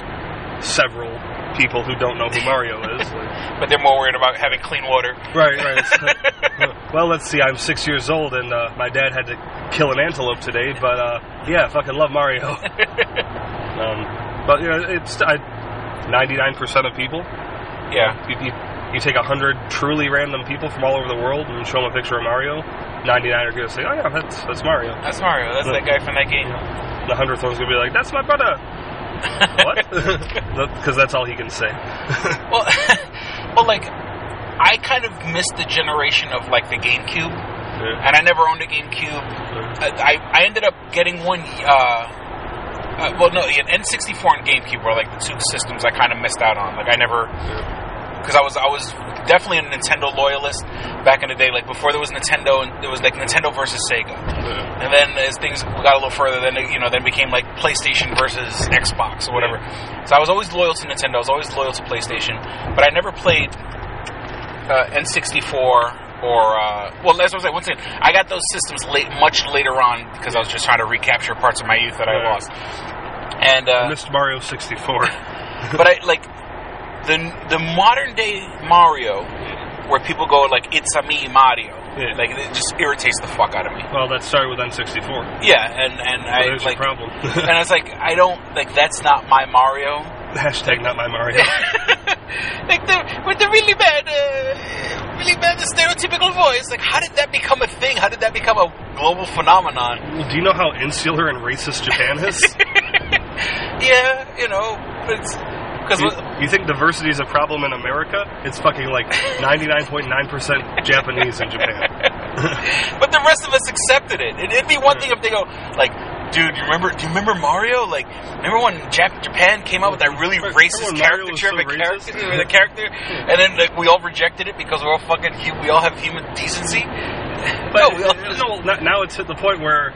several people who don't know who Mario is. But they're more worried about having clean water. Right, right. Well, let's see. I'm six years old, and uh, my dad had to kill an antelope today. But uh, yeah, I fucking love Mario. um, but you know, it's I, 99% of people. Yeah. You, you, you take 100 truly random people from all over the world and show them a picture of Mario. 99 are going to say, "Oh yeah, that's that's Mario." That's Mario. That's that guy from that game. The hundredth one's going to be like, "That's my brother." What? Because that's all he can say. well, well, like I kind of missed the generation of like the GameCube, and I never owned a GameCube. I, I, I ended up getting one. Uh, uh, well, no, yeah, N64 and GameCube were like the two systems I kind of missed out on. Like I never, because I was I was definitely a Nintendo loyalist back in the day. Like before there was Nintendo, and it was like Nintendo versus Sega. And then as things got a little further, then it, you know, then became like PlayStation versus Xbox or whatever. So I was always loyal to Nintendo. I was always loyal to PlayStation, but I never played uh, N64 or uh, well, as I was saying, once again, I got those systems late, much later on because I was just trying to recapture parts of my youth that I Yeah. lost. And uh, I missed Mario 64. but I like the the modern day Mario, where people go like "It's a me Mario," like it just irritates the fuck out of me. well, that started with N64. Yeah, and and Well, I there's like, problem. and it's like I don't like that's not my Mario. Hashtag not my Mario. like the with the really bad, uh, really bad stereotypical voice. Like, how did that become a thing? How did that become a global phenomenon? Do you know how insular and racist Japan is? Yeah, you know, it's because you, you think diversity is a problem in America? It's fucking like 99.9% Japanese in Japan. but the rest of us accepted it. It- It'd be one thing if they go like, "Dude, you remember? Do you remember Mario? Like, remember when Jap- Japan came out with that really racist Mario was caricature of so a character, of a character, and then like we all rejected it because we're all fucking, we all have human decency." But no, we all, no, now it's at the point where,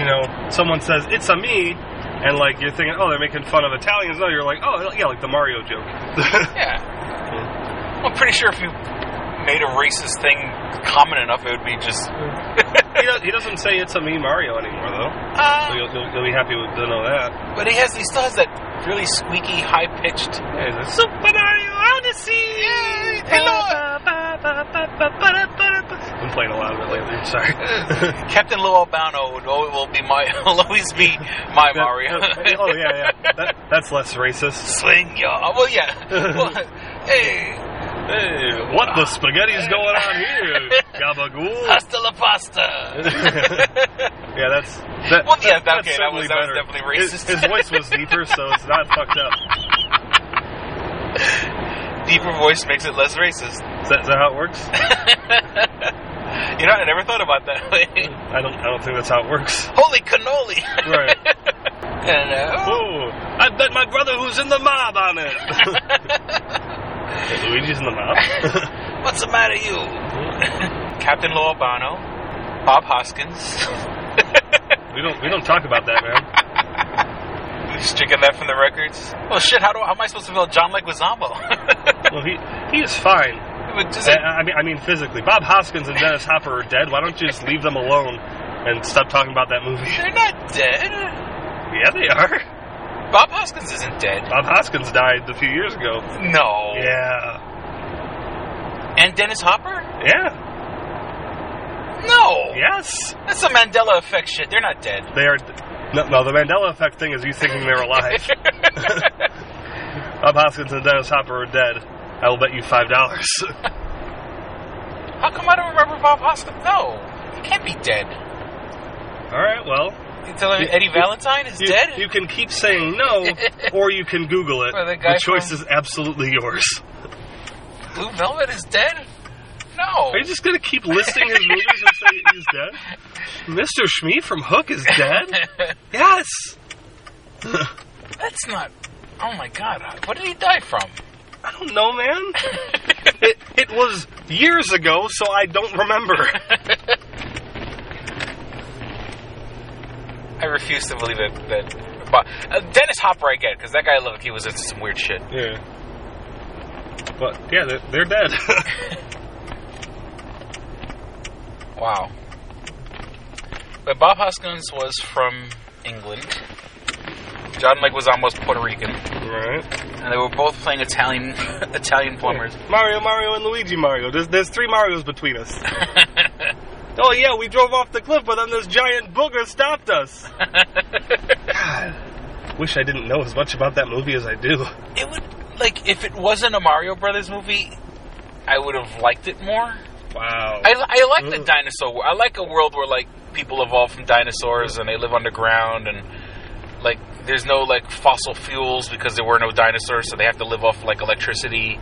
you know, someone says, it's a me, and like you're thinking, oh, they're making fun of Italians. No, you're like, oh, yeah, like the Mario joke. yeah. I'm pretty sure if you made a racist thing common enough, it would be just. he, does, he doesn't say it's a me Mario anymore, though. Uh, so you'll, you'll, you'll be happy with, to know that. But he has, he still has that really squeaky, high pitched. Super Mario Odyssey! I'm playing a lot of it lately. Sorry. Captain Lou Albano will be my will always be my Mario. oh yeah, yeah. That, that's less racist. Swing ya. Well, yeah. Well, hey, Hey, what the spaghetti's going on here? Gabagool. hasta la pasta. Yeah, that's. That, Well, yeah, that's okay, that was- that was definitely His, racist. his voice was deeper, so it's not fucked up. Deeper voice makes it less racist. Is that, is that how it works? You know, I never thought about that. I don't. I don't think that's how it works. Holy cannoli! Right. And, uh, Oh, I bet my brother who's in the mob on it. Luigi's in the mouth. What's the matter, you? Captain Lou Albano, Bob Hoskins. we don't we don't talk about that, man. You stricken that from the records? Well, shit. How do how am I supposed to feel John Leguizamo? well, he he is fine. But just I, I mean, I mean physically. Bob Hoskins and Dennis Hopper are dead. Why don't you just leave them alone and stop talking about that movie? They're not dead. Yeah, they are. Bob Hoskins isn't dead. Bob Hoskins died a few years ago. No. Yeah. And Dennis Hopper? Yeah. No. Yes. That's the Mandela effect shit. They're not dead. They are. No, no, the Mandela effect thing is you thinking they're alive. Bob Hoskins and Dennis Hopper are dead. I will bet you five dollars. How come I don't remember Bob Hoskins? No. He can't be dead. All right. Well. You telling me Eddie Valentine is you, dead? You can keep saying no, or you can Google it. Or the choice is absolutely yours. Blue Velvet is dead? No. Are you just gonna keep listing his movies and say he's dead? Mr. Schmee from Hook is dead. yes. That's not. Oh my god. What did he die from? I don't know, man. it it was years ago, so I don't remember. I refuse to believe that. that but, uh, Dennis Hopper, I get, because that guy looked he was into some weird shit. Yeah. But yeah, they're, they're dead. Wow. But Bob Hoskins was from England. John Leguizamo was almost Puerto Rican, right. and they were both playing Italian Italian plumbers. Mario, Mario, and Luigi Mario. There's there's three Mario's between us. oh yeah, we drove off the cliff, but then this giant booger stopped us. God, wish I didn't know as much about that movie as I do. It would like if it wasn't a Mario Brothers movie, I would have liked it more. Wow. I, I like the dinosaur. I like a world where like people evolve from dinosaurs and they live underground and like there's no like fossil fuels because there were no dinosaurs, so they have to live off like electricity.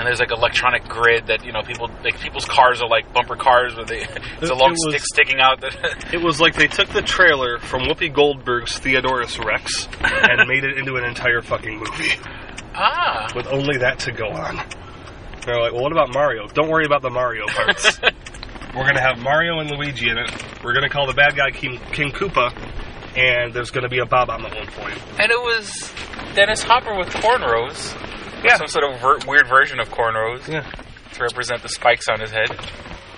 And there's like electronic grid that you know people like people's cars are like bumper cars where they it's a It long was- stick sticking out. That It was like they took the trailer from Whoopi Goldberg's Theodore Rex and made it into an entire fucking movie ah, with only that to go on. They're like, well, what about Mario? Don't worry about the Mario parts. We're gonna have Mario and Luigi in it. We're gonna call the bad guy King, King Koopa, and there's gonna be a Bob-omb at one point. and it was Dennis Hopper with cornrows. Yeah. some sort of ver- weird version of cornrows. Yeah. to represent the spikes on his head.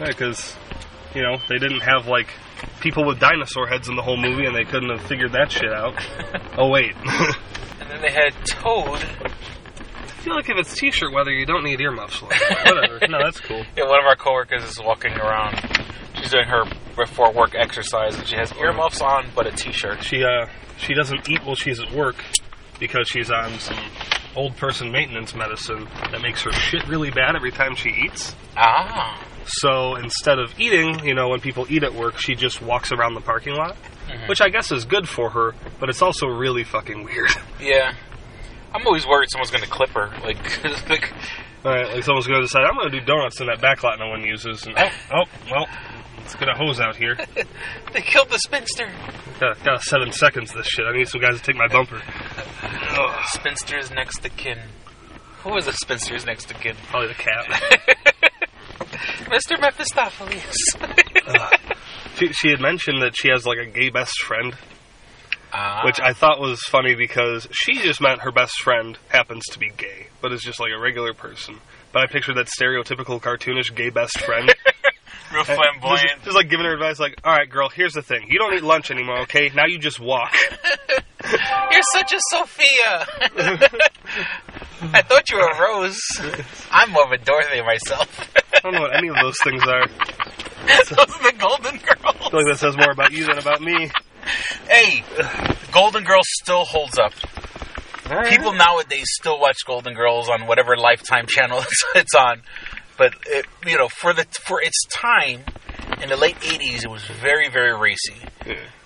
Yeah, because you know they didn't have like people with dinosaur heads in the whole movie, and they couldn't have figured that shit out. oh wait. And then they had Toad. I feel like if it's t-shirt weather, you don't need earmuffs. Like, whatever. No, that's cool. Yeah, one of our coworkers is walking around. She's doing her before work exercise, and she has earmuffs on, but a t-shirt. She uh she doesn't eat while she's at work because she's on some old person maintenance medicine that makes her shit really bad every time she eats. Ah. So instead of eating, you know, when people eat at work, she just walks around the parking lot, Mhm. which I guess is good for her, but it's also really fucking weird. Yeah. I'm always worried someone's going to clip her. Like, like All right, like someone's going to decide I'm going to do donuts in that back lot no one uses, and oh, oh, well, let's get a hose out here. they killed the spinster. Got, got seven seconds of this shit. I need some guys to take my bumper. Spinster's next to kin. Who was the spinster's next to kin? Probably the cat. Mr. Mephistopheles. she, she had mentioned that she has like a gay best friend, Ah. which I thought was funny because she just meant her best friend happens to be gay, but is just like a regular person. But I pictured that stereotypical cartoonish gay best friend. Real uh, flamboyant. just like giving her advice, like, "All right, girl, here's the thing: you don't eat lunch anymore, okay? Now you just walk." You're such a Sophia. I thought you were a Rose. I'm more of a Dorothy myself. I don't know what any of those things are. Those are the Golden Girls. I feel like that says more about you than about me. Hey, Golden Girls still holds up. People nowadays still watch Golden Girls on whatever Lifetime channel it's on, but it, you know, for the for its time in the late '80s, it was very very racy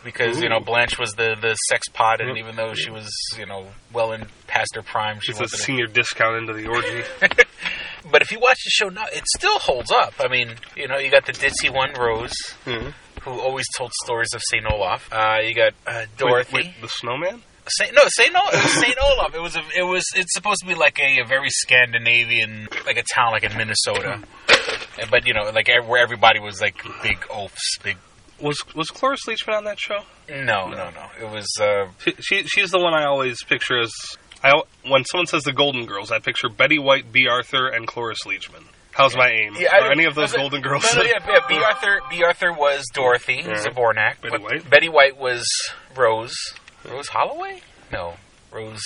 because you know Blanche was the the sex pot, and even though she was you know well in past her prime, she It's a senior discount into the orgy. But if you watch the show now, it still holds up. I mean, you know, you got the ditzy one, Rose, Mhm. who always told stories of St. Olaf. Uh, you got uh, Dorothy. Wait, wait, the snowman? Saint, no, Saint Olaf. It was Saint Olaf. It was a, it was it's supposed to be like a, a very Scandinavian, like a town like in Minnesota. But you know, like where everybody was like big oafs, big. Was was Cloris Leachman on that show? No, no, no. It was. Uh, She, she she's the one I always picture as. I when someone says the Golden Girls, I picture Betty White, Bea Arthur, and Cloris Leachman. How's my aim? Yeah, I- any of those was Golden Girls? No, no, yeah, yeah. Bea Arthur. Bea Arthur was Dorothy Yeah. Zbornak. Betty White? Betty White was Rose. Rose Holloway? No, Rose.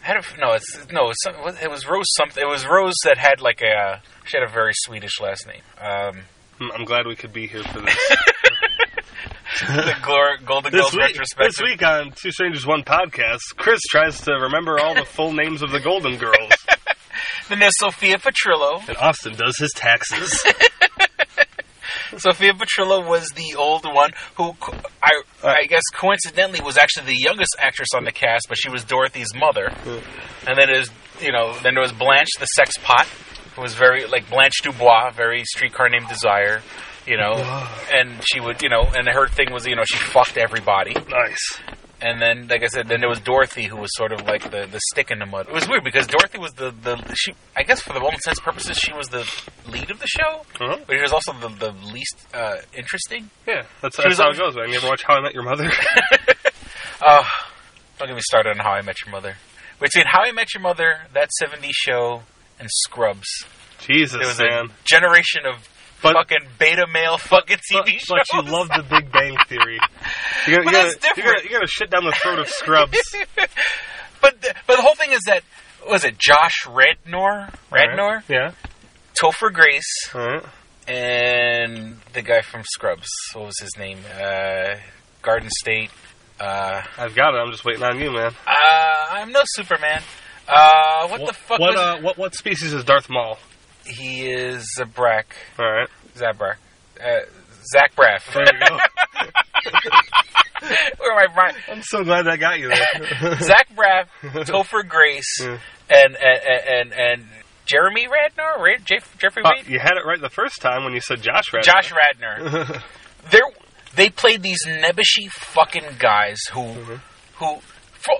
Had a, no, it's no. It was, it was Rose something. It was Rose that had like a. She had a very Swedish last name. Um, I'm glad we could be here for this. the Glor- Golden this Girls week, retrospective. this week on Two Strangers One podcast, Chris tries to remember all the full names of the Golden Girls, Then there's Sophia Petrillo. and Austin does his taxes. Sophia Petrillo was the old one who, I, I guess, coincidentally, was actually the youngest actress on the cast, but she was Dorothy's mother. Hmm. And then there's, you know, then there was Blanche, the sex pot, who was very like Blanche Dubois, very streetcar named Desire. You know, and she would, you know, and her thing was, you know, she fucked everybody. Nice. And then, like I said, then there was Dorothy, who was sort of like the, the stick in the mud. It was weird because Dorothy was the, the she. I guess for the intents and purposes, she was the lead of the show, Uh-huh. but she was also the, the least uh, interesting. Yeah, that's, that's how on- it goes, man. You ever watch How I Met Your Mother? Oh, don't get me started on How I Met Your Mother. Between How I Met Your Mother, That 70s Show, and Scrubs, Jesus, there was man. a generation of fucking beta male fucking TV shows. But you love the Big Bang Theory. You gotta, But you, that's gotta, you, gotta, you gotta shit down the throat of Scrubs. but the, but the whole thing is that was it Josh Radnor, Radnor, Yeah. Topher Grace, Alright. and the guy from Scrubs. What was his name? Uh, Garden State. Uh, I've got it. I'm just waiting on you, man. uh, I'm no Superman. Uh, what, the fuck What uh, what what species is Darth Maul? He is Zabrak. All right. Zabrak. Uh, Zach Braff. There you go. Where am I? Brian? I'm so glad I got you there. Zach Braff, Topher Grace, and and and, and Jeremy Radnor, Ra- Jeff, Jeffrey Uh, you had it right the first time when you said Josh Radnor. Josh Radnor. They're, they played these nebbishy fucking guys who Mm-hmm. who.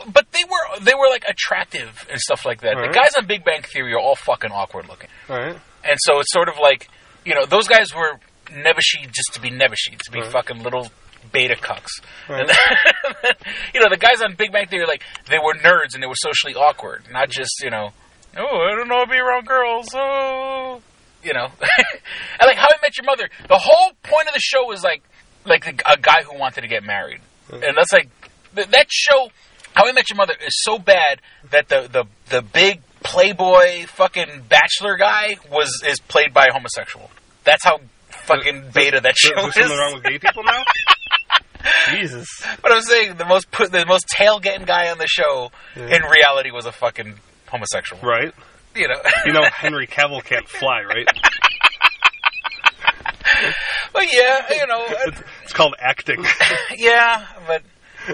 For- But they were they were like attractive and stuff like that. The guys on Big Bang Theory are all fucking awkward looking. Right. And so it's sort of like, you know, those guys were nebbishy just to be nebbishy, to be Right. fucking little beta cucks. Right. And then, you know, the guys on Big Bang Theory, like, they were nerds and they were socially awkward, not just, you know, oh, I don't know how to be around girls, oh, you know. and like How I Met Your Mother, the whole point of the show was like, like a, a guy who wanted to get married. And that's like, th- that show, How I Met Your Mother, is so bad that the, the, the big playboy fucking bachelor guy was is played by a homosexual. That's how fucking beta that show is. something wrong with gay people now? Jesus. But I'm saying the most put, the most tail getting guy on the show Yeah. in reality was a fucking homosexual. Right. You know. You know Henry Cavill can't fly, right? well, yeah, you know, It's, uh, it's called acting. yeah, but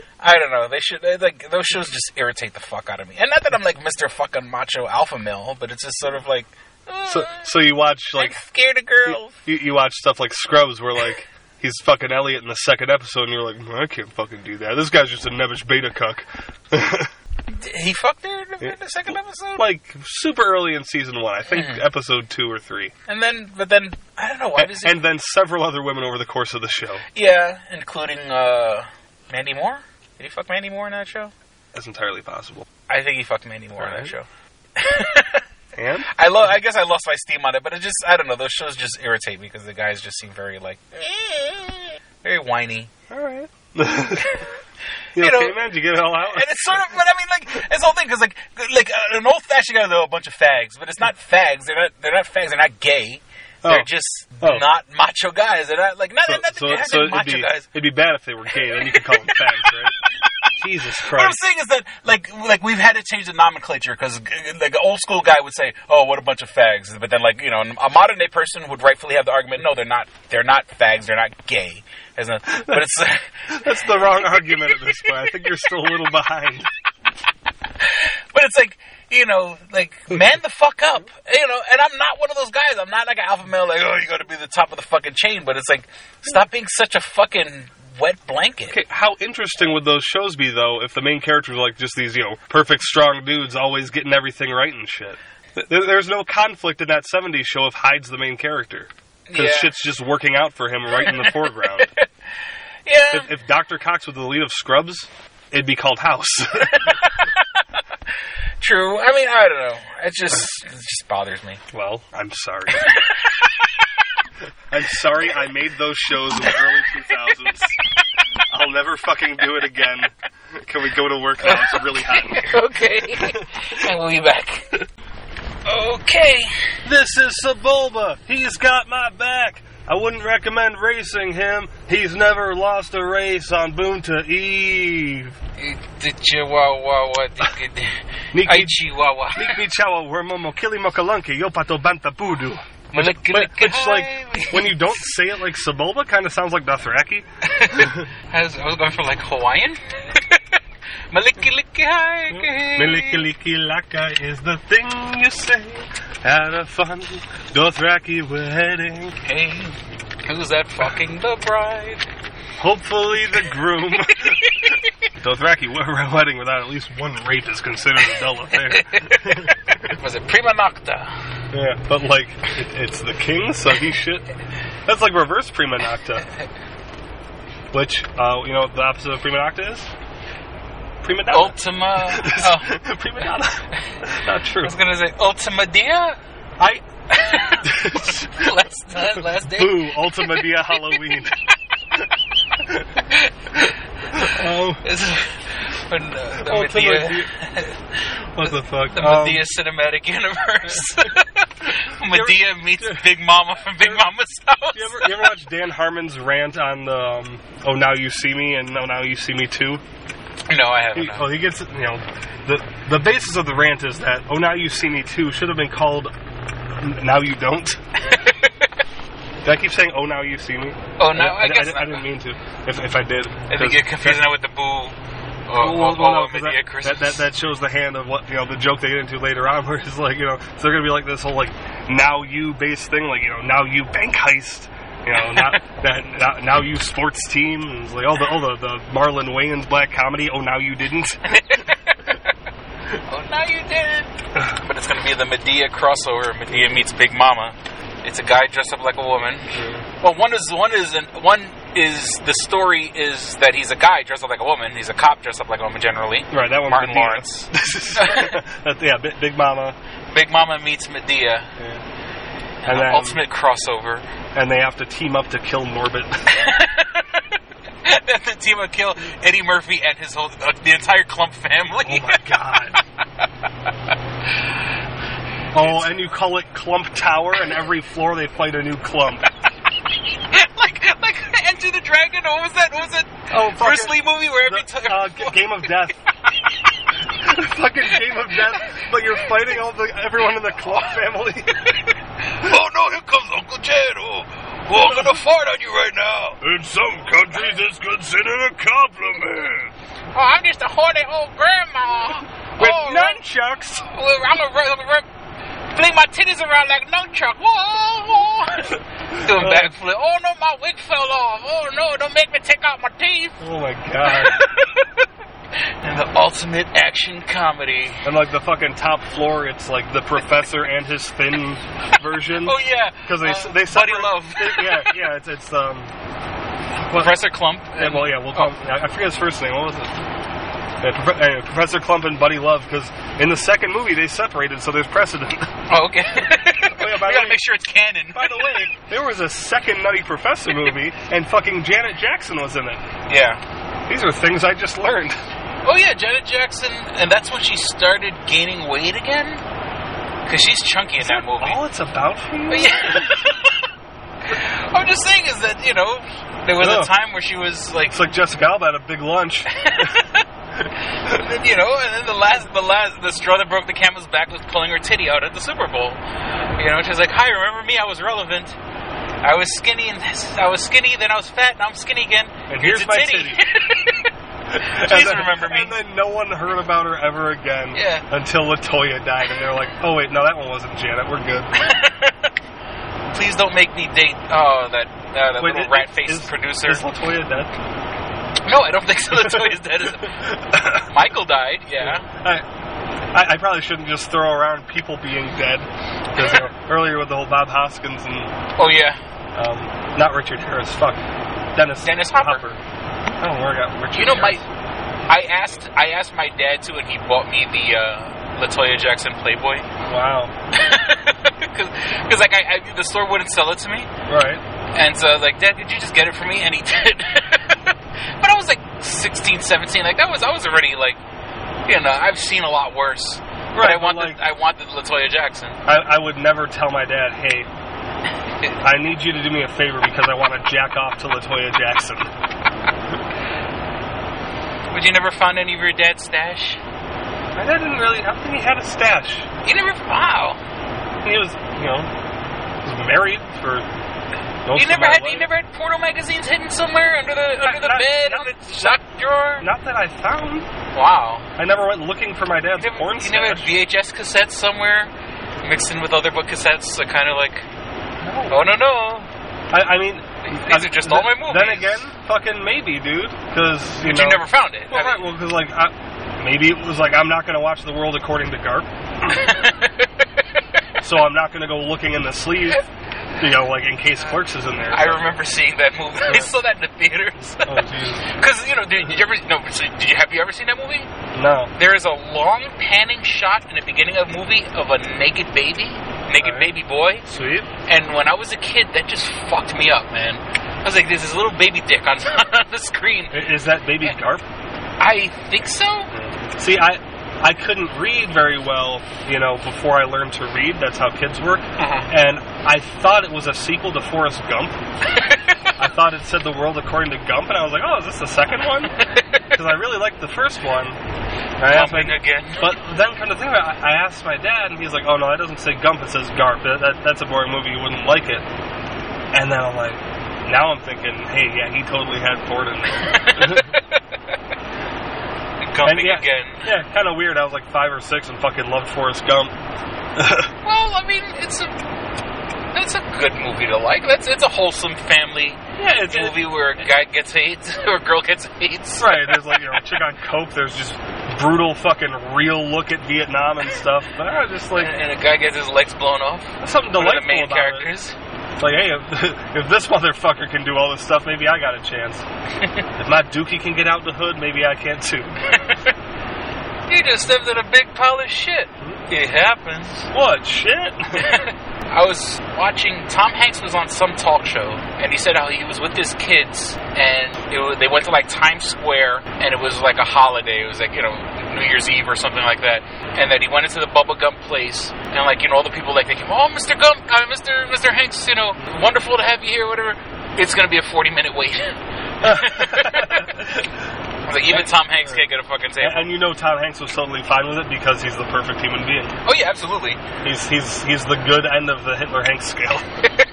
I don't know. They should they, like those shows just irritate the fuck out of me. And not that I'm like Mr. fucking macho alpha male, but it's just sort of like So, so you watch like scared of girls. you, you watch stuff like Scrubs, where like he's fucking Elliot in the second episode, and you're like, "Mm, I can't fucking do that. This guy's just a nebbish beta cuck. He fucked her in the, in the second episode, like super early in season one, I think Mhm. episode two or three, and then but then I don't know why does he? and then several other women over the course of the show. yeah, including uh, Mandy Moore. Did he fuck Mandy Moore in that show? That's entirely possible. I think he fucked Mandy Moore in that show. And I lo- I guess I lost my steam on it, but it just I don't know. Those shows just irritate me because the guys just seem very like very whiny. all right, You you, know- okay, man? Did you get it all out? And it's sort of, but I mean, like it's the whole thing because like like uh, an old fashioned guy, they're a bunch of fags, but it's not fags. They're not they're not fags. They're not gay. They're Oh. just Oh. not macho guys. They're not like not, So, not, so, so not it'd, macho be, guys. it'd be bad if they were gay. Then you could call them fags, right? Jesus Christ. What I'm saying is that, like, like we've had to change the nomenclature because, like, an old school guy would say, "Oh, what a bunch of fags," but then, like, you know, a modern day person would rightfully have the argument, "No, they're not. They're not fags. They're not gay." As a, but it's That's the wrong argument at this point. I think you're still a little behind. But it's like, you know, like, man the fuck up. You know, and I'm not one of those guys. I'm not like an alpha male, like, oh, you gotta be the top of the fucking chain. But it's like, stop being such a fucking wet blanket. Okay, how interesting would those shows be though if the main characters were like just these, you know, perfect strong dudes always getting everything right and shit? There, there's no conflict in that 70s show if Hyde's the main character. Because Yeah. shit's just working out for him right in the foreground. Yeah. If, if Dr. Cox was the lead of Scrubs, it'd be called House. True. I mean, I don't know. It just it just bothers me. well, I'm sorry. I'm sorry I made those shows in the early 2000s. I'll never fucking do it again. Can we go to work now? It's really hot okay. and we'll be back. Okay. This is Sebulba. He's got my back. I wouldn't recommend racing him. He's never lost a race on Boonta Eve. The Chihuahua. Niki- Ay, Chihuahua. Nikmi chawa wermomo kili mokalunki yopato banta budu. Which, Maliki but, liki which like, when you don't say it like Sebulba, kind of sounds like Dothraki. I was going for like Hawaiian. Maliki liki hi. Milikiliki laka is the thing you say at a fun Dothraki wedding. Hey, who's that fucking the bride? Hopefully the groom. Dothraki we- wedding without at least one rape is considered a dull affair. Was it Prima Nocta? yeah, but like it, it's the king, so he should. That's like reverse prima nocta. Which, uh, you know, what the opposite of prima nocta is prima donna. Ultima. Oh, prima donna. Not true. I was gonna say Ultima Dia. I. last, uh, last day. Boo! Ultima Dia Halloween. oh, when uh, the Ultima Madea, what the fuck? the Um, Madea cinematic universe. Madea meets Big Mama from Big Mama's house. You ever, you ever watch Dan Harmon's rant on the um, "Oh Now You See Me" and "Oh Now You See Me Too"? No, I haven't. He, oh, he gets you know the the basis of the rant is that "Oh Now You See Me Too" should have been called "Now You Don't." Did I keep saying "Oh Now You See Me"? Oh, no, I guess I, not. didn't mean to. If, if I did, I think get confused now with the boo. Oh, well, well, no, that, that, that, that shows the hand of what you know the joke they get into later on, where it's like you know, so they're gonna be like this whole like now you based thing, like you know now you bank heist, you know now that now, now you sports team, and it's like oh the oh the, the Marlon Wayans black comedy, oh now you didn't. oh, now you didn't. but it's gonna be the Madea crossover. Madea meets Big Mama. It's a guy dressed up like a woman. Well, one is one is an, one is the story is that he's a guy dressed up like a woman. He's a cop dressed up like a woman generally. Right, that one. Martin Madea. Lawrence. Yeah, Big, Big Mama, Big Mama meets Madea. And An then ultimate crossover. and they have to team up to kill Norbit. the team will kill Eddie Murphy and his whole uh, the entire Klump family. Oh my god. Oh, and you call it Klump Tower, and every floor they fight a new clump. like like Enter the Dragon. What was that? What was that? Oh, Bruce Lee movie where every time uh, Game of Death. fucking Game of Death, but you're fighting all the everyone in the Klump family. Oh no, here comes Uncle Jed. Oh, oh, I'm gonna fart on you right now. In some countries, it's considered a compliment. Oh, I'm just a horny old grandma. With oh, nunchucks. Well, I'm a, I'm a, fling my titties around like no chuck. Whoa, whoa. Doing backflip. Oh no, my wig fell off. Oh no, don't make me take out my teeth. Oh my god. And the ultimate action comedy. And like the fucking top floor, it's like the professor and his thin version. Oh yeah, Because they uh, they Buddy separate- Love. yeah, yeah. It's it's um. what- Professor Klump. Yeah, well, yeah, we'll call. Oh. I forget his first name. What was it? Yeah, Prof- Professor Klump and Buddy Love, because in the second movie they separated, so there's precedent. Oh, okay. yeah, by we gotta way- make sure it's canon. By the way, there was a second Nutty Professor movie, and fucking Janet Jackson was in it. Yeah. These are things I just learned. Oh yeah, Janet Jackson, and that's when she started gaining weight again. Cause she's chunky in that movie. All it's about for you? Yeah. I'm just saying is that you know there was a time where she was like It's like Jessica Alba at a big lunch. And then, you know, and then the last, the last, the straw that broke the camel's back was pulling her titty out at the Super Bowl. You know, she's like, "Hi, remember me? I was relevant. I was skinny, and I was skinny. Then I was fat. Now I'm skinny again. And here's a my titty. titty. Please then- remember me. And then no one heard about her ever again Yeah. until Latoya died, and they're like, "Oh wait, no, that one wasn't Janet. We're good." Please don't make me date. Oh, that uh, that Wait, little rat faced producer. Is Latoya dead? No, I don't think so. Latoya's dead. Is Michael died. Yeah. I, I, I probably shouldn't just throw around people being dead because you know, earlier with the whole Bob Hoskins and Oh yeah. Um, not Richard Harris. Fuck, Dennis. Dennis Hopper. I don't know where I got Richard. You know, my I asked I asked my dad to, and he bought me the uh, Latoya Jackson Playboy. Wow. Because like I, I, the store wouldn't sell it to me, Right. and so I was like, Dad, could you just get it for me? And he did. but I was like 16, 17. Like that was I was already like, you know, I've seen a lot worse. but I Right, wanted like- I wanted Latoya Jackson. I, I would never tell my dad, hey, I need you to do me a favor because I want to jack off to Latoya Jackson. Would you never find any of your dad's stash? My dad didn't really. I don't think he had a stash. You never. Wow. He was, you know, was married for. You never had you life. never had porno magazines hidden somewhere under the under the not- bed not- on the sock drawer. Not that I found. Wow. I never went looking for my dad's porn You never had. VHS cassettes somewhere mixed in with other book cassettes, so kind of like. Oh no no. I, I mean, These are just all my movies. Then again, fucking maybe, dude. Because you But know, you never found it. Well, I right. Well, because like I, maybe it was like I'm not going to watch the world according to Garp, so I'm not going to go looking in the sleeve. You know, like in case Clerks is in there. I remember seeing that movie. I saw that in the theaters. Oh jeez. Because you know, did, did you ever? No, so did you have you ever seen that movie? No. There is a long panning shot in the beginning of the movie of a naked baby, naked baby boy. Sweet. And when I was a kid, that just fucked me up, man. I was like, "There's this little baby dick on, on the screen." Is that baby Garp? I think so. See, I I couldn't read very well, you know, before I learned to read. That's how kids work. Uh-huh. And I thought it was a sequel to Forrest Gump. I thought it said the world according to Gump, and I was like, oh, is this the second one? Because I really liked the first one. And I asked my, again. but then come to think of it, I I asked my dad, and he's like, oh no, that doesn't say Gump, it says Garp. That, that, that's a boring movie, you wouldn't like it. And then I'm like, now I'm thinking, hey, yeah, he totally had porn in there. Gumping And yeah, again. Yeah, kind of weird. I was like five or six and fucking loved Forrest Gump. Well, I mean, it's a it's a good movie to like. That's it's a wholesome family Yeah, it's- movie where a guy gets AIDS or a girl gets AIDS. right, there's like, you know, a chick on coke. There's just brutal fucking real look at Vietnam and stuff. But I was just like, and a guy gets his legs blown off. something One of the main about characters. it. It's like, hey, if, if this motherfucker can do all this stuff, maybe I got a chance. if my dookie can get out the hood, maybe I can too. You just stepped in a big pile of shit. It happens. What shit? I was watching. Tom Hanks was on some talk show, and he said how he was with his kids, and it was, they went to like Times Square, and it was like a holiday. It was like you know New Year's Eve or something like that, and that he went into the Bubba Gump place, and like you know all the people like they came, oh Mr. Gump, uh, Mr. Mr. Hanks, you know, wonderful to have you here, whatever. It's gonna be a forty minute wait. Like, even Tom Hanks can't get a fucking and, table. and you know Tom Hanks was totally fine with it because he's the perfect human being. Oh yeah, absolutely. He's he's he's the good end of the Hitler Hanks scale.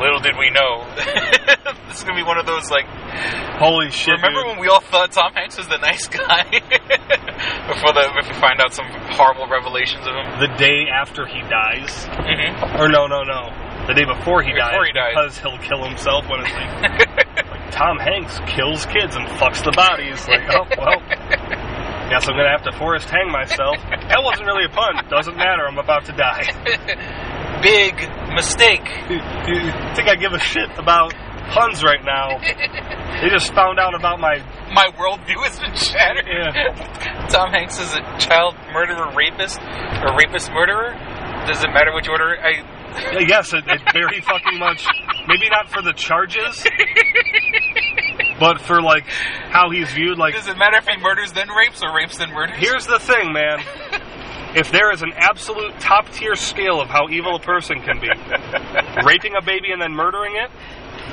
Little did we know, this is gonna be one of those like. Holy shit! Remember dude. when we all thought Tom Hanks was the nice guy before the if we find out some horrible revelations of him? the day after he dies, Mm-hmm. or no, no, no, the day before he Before dies, he dies. because he'll kill himself when it's like, like Tom Hanks kills kids and fucks the bodies. Like, oh well, guess I'm gonna have to forest hang myself. That wasn't really a pun. Doesn't matter. I'm about to die. Big mistake. You, think I give a shit about puns right now? They just found out about my My worldview has been shattered. Yeah. Tom Hanks is a child murderer, rapist, or rapist murderer. Does it matter which order? I yes, it, it very fucking much. Maybe not for the charges, but for like how he's viewed. Like does it matter if he murders then rapes or rapes then murders? Here's the thing, man. If there is an absolute top tier scale of how evil a person can be, raping a baby and then murdering it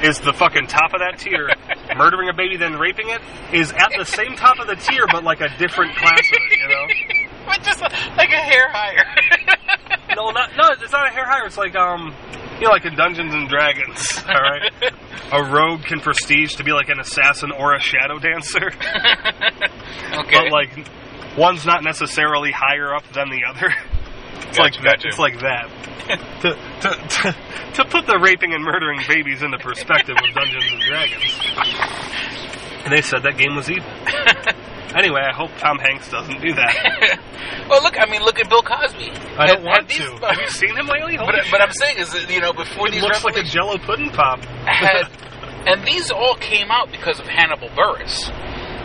is the fucking top of that tier. Murdering a baby then raping it is at the same top of the tier, but like a different class of it, you know? but just like a hair higher. No, not no. It's not a hair higher. It's like um, you know, like in Dungeons and Dragons. All right, a rogue can prestige to be like an assassin or a shadow dancer. okay. but like one's not necessarily higher up than the other. It's Gotcha, like that. gotcha. It's like that. to, to, to, to put the raping and murdering babies into perspective of Dungeons and Dragons. And they said that game was evil. anyway, I hope Tom Hanks doesn't do that. well, look, I mean, look at Bill Cosby. I don't Have- want have these- to. Have you seen him lately? But, but I'm saying is that, you know, before It these looks like a Jello pudding pop. had, and these all came out because of Hannibal Buress.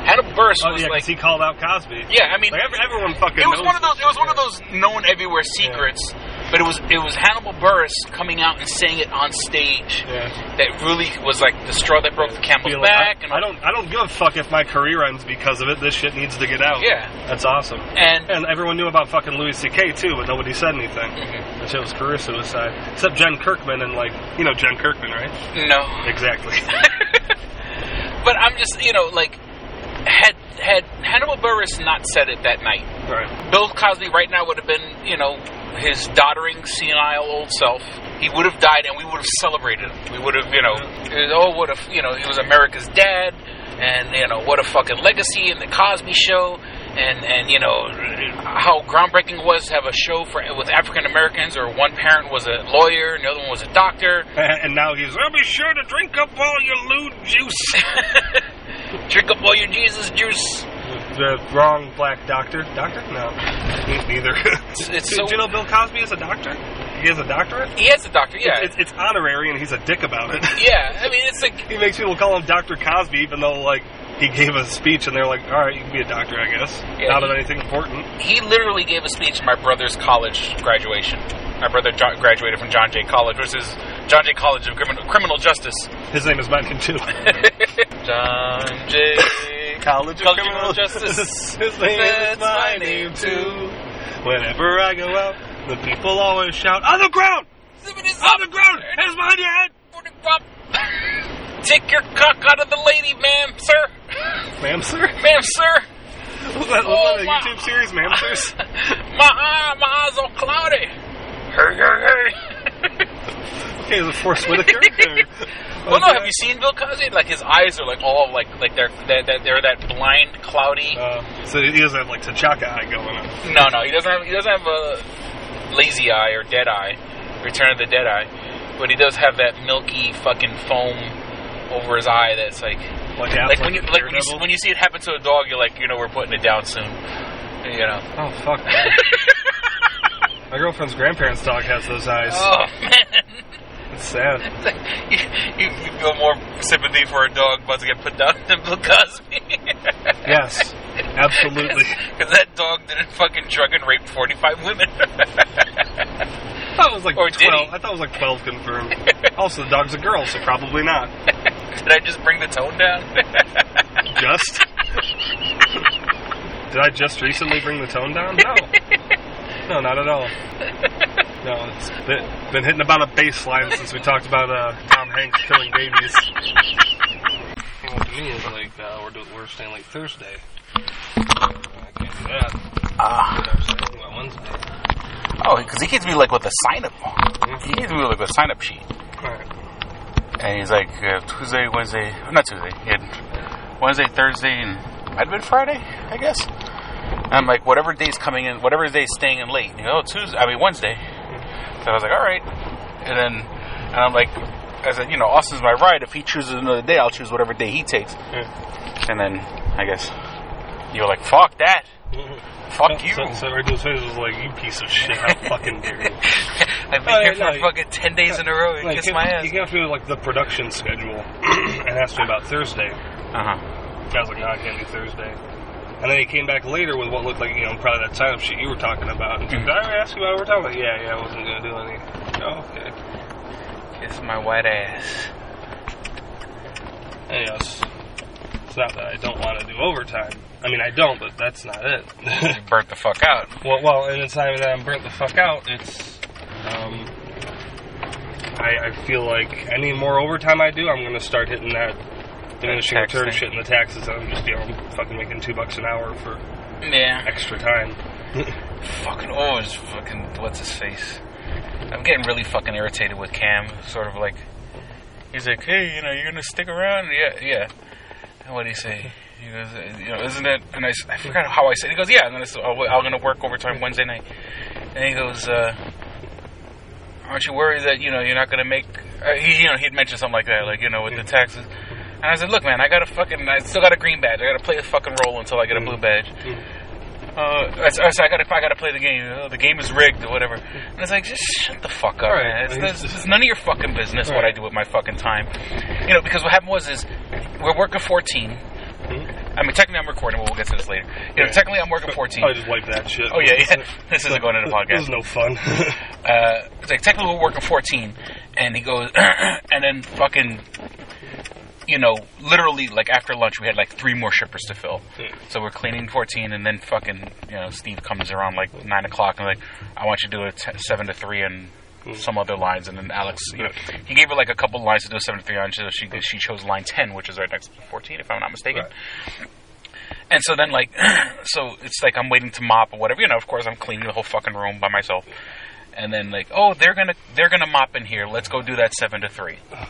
Hannibal Buress Oh was yeah, like, he called out Cosby. yeah, I mean, Like, every- everyone fucking. it was one of those. It was one of those known everywhere secrets. But it was it was Hannibal Buress coming out and saying it on stage Yeah. that really was like the straw that broke the camel's like, back. I, and I don't. I don't give a fuck if my career ends because of it. This shit needs to get out. Yeah. that's awesome. And and everyone knew about fucking Louis C.K. too, but nobody said anything. Mm-hmm. That shit was career suicide. Except Jen Kirkman and like you know Jen Kirkman, right? No. Exactly. But I'm just you know like had had Hannibal Buress not said it that night, right. Bill Cosby right now would have been you know his doddering senile old self. He would have died, and we would have celebrated him. We would have you know oh what if you know he was America's dad, and you know what a fucking legacy in the Cosby Show. And, and you know how groundbreaking it was to have a show for with African Americans, or one parent was a lawyer and the other one was a doctor. And now he's. I'll be sure to drink up all your lewd juice. Drink up all your Jesus juice. the wrong black doctor. Doctor? No, neither. it's do, so- do you know Bill Cosby is a doctor? He has a doctorate. He has a doctor, yeah. It's, it's, it's honorary, and he's a dick about it. Yeah, I mean it's like he makes people call him Doctor Cosby, even though like he gave a speech, and they're like, "All right, you can be a doctor, I guess." Yeah, Not of anything important. he literally gave a speech at my brother's college graduation. My brother jo- graduated from John Jay College, which is John Jay College of Criminal, Criminal Justice. His name is Martin too. John Jay College of College Criminal Justice. His name is That's my name too. Whenever I go out, the people always shout, "On the ground! On the ground! Hands behind your head!" Take your cock out of the lady, ma'am, sir. Ma'am, sir. Ma'am, sir. Was that, was Oh, that a oh, my- YouTube series, Ma'am, sirs? My eye, my eyes all cloudy. Hey, hey, hey. Okay, is it Forest Whitaker? Well, no. Have you seen Bill Cosby? Like his eyes are like all like like they're they're, they're, they're that blind, cloudy. Uh, so he doesn't have like T'Chaka eye going on. No, no, he doesn't have he doesn't have a lazy eye or dead eye, Return of the Dead Eye, but he does have that milky fucking foam over his eye that's like Like, like when you like when you, when you see it happen to a dog, you're like you know we're putting it down soon, you know. Oh fuck. My girlfriend's grandparents' dog has those eyes. Oh man, It's sad. you, you, you feel more sympathy for a dog about to get put down than Bill Cosby. Yes, absolutely. Because that dog didn't fucking drug and rape 45 women. I thought it was like Or twelve. I thought it was like twelve confirmed. also, the dog's a girl, so probably not. Did I just bring the tone down? Just? Did I just recently bring the tone down? No. No, not at all. No, it's been, been hitting about a baseline since we talked about uh, Tom Hanks killing babies. Well, to me, it's like uh, we're, do, we're staying like Thursday. I can't do that. Ah. Thursday, well, Wednesday. oh, because he gives me like with a sign up. He gives me like a sign up sheet. Alright. And he's like uh, Tuesday, Wednesday, not Tuesday. He had Wednesday, Thursday, and might have been Friday, I guess. And I'm like, whatever day's coming in, whatever day's staying in late. You know, Tuesday, I mean Wednesday. So I was like, all right. And then, and I'm like, I said, you know, Austin's my ride. If he chooses another day, I'll choose whatever day he takes. And then, I guess, you were like, fuck that. Fuck you. So, so Regulus Face was like, you piece of shit, how fucking dare you. I've been Oh, here yeah, for no, fucking 10 days in a row. and Like, kiss my ass. you have to do like the production schedule and asked me about Thursday. Uh huh. I was like, no, I can't do Thursday. And then he came back later with what looked like, you know, probably that sign up sheet you were talking about. And like, Did I ask you about what we're talking about? Yeah, yeah, I wasn't going to do any. Oh, okay. Kiss my white ass. Yes, it's not that I don't want to do overtime. I mean, I don't, but that's not it. you burnt the fuck out. Well, well, and it's not even that I'm burnt the fuck out. It's, um, I, I feel like any more overtime I do, I'm going to start hitting that diminishing tax return thing. shit in the taxes. I'm just, you know, fucking making two bucks an hour for Yeah. extra time. Fucking oh, it's fucking what's his face? I'm getting really fucking irritated with Cam. Sort of like he's like, hey, you know, you're gonna stick around? Yeah, yeah. And what did he say? He goes, you know, isn't it? And I, I forgot how I said. He goes, yeah. And then I said, oh, I'm gonna work overtime Wednesday night. And he goes, uh, aren't you worried that you know you're not gonna make? Uh, he, you know, he'd mentioned something like that, like you know, with the taxes. And I said, look, man, I got a fucking, I still got a green badge. I got to play a fucking role until I get a blue badge. Uh, I said, I gotta, I gotta play the game. Oh, the game is rigged or whatever. And it's like, just shut the fuck up, Right. man. It's, it's, it's none of your fucking business what I do with my fucking time. You know, because what happened was is we're working 14. I mean, technically I'm recording, but we'll get to this later. You know, Right. technically I'm working 14. I just wipe that shit. Oh yeah, yeah. This isn't going into the podcast. This is no fun. uh, it's like technically we're working 14 and he goes and then fucking you know literally like after lunch we had like three more shippers to fill hmm. so we're cleaning 14 and then fucking you know steve comes around like 9 o'clock and like i want you to do a t- 7 to 3 and hmm. some other lines and then alex you know hmm. he gave her like a couple lines to do a 7 to 3 on so she, she chose line 10 which is right next to 14 if i'm not mistaken and so then, like, so it's like I'm waiting to mop or whatever. You know, of course, I'm cleaning the whole fucking room by myself. And then, like, oh, they're gonna they're gonna mop in here. Let's go do that seven to three.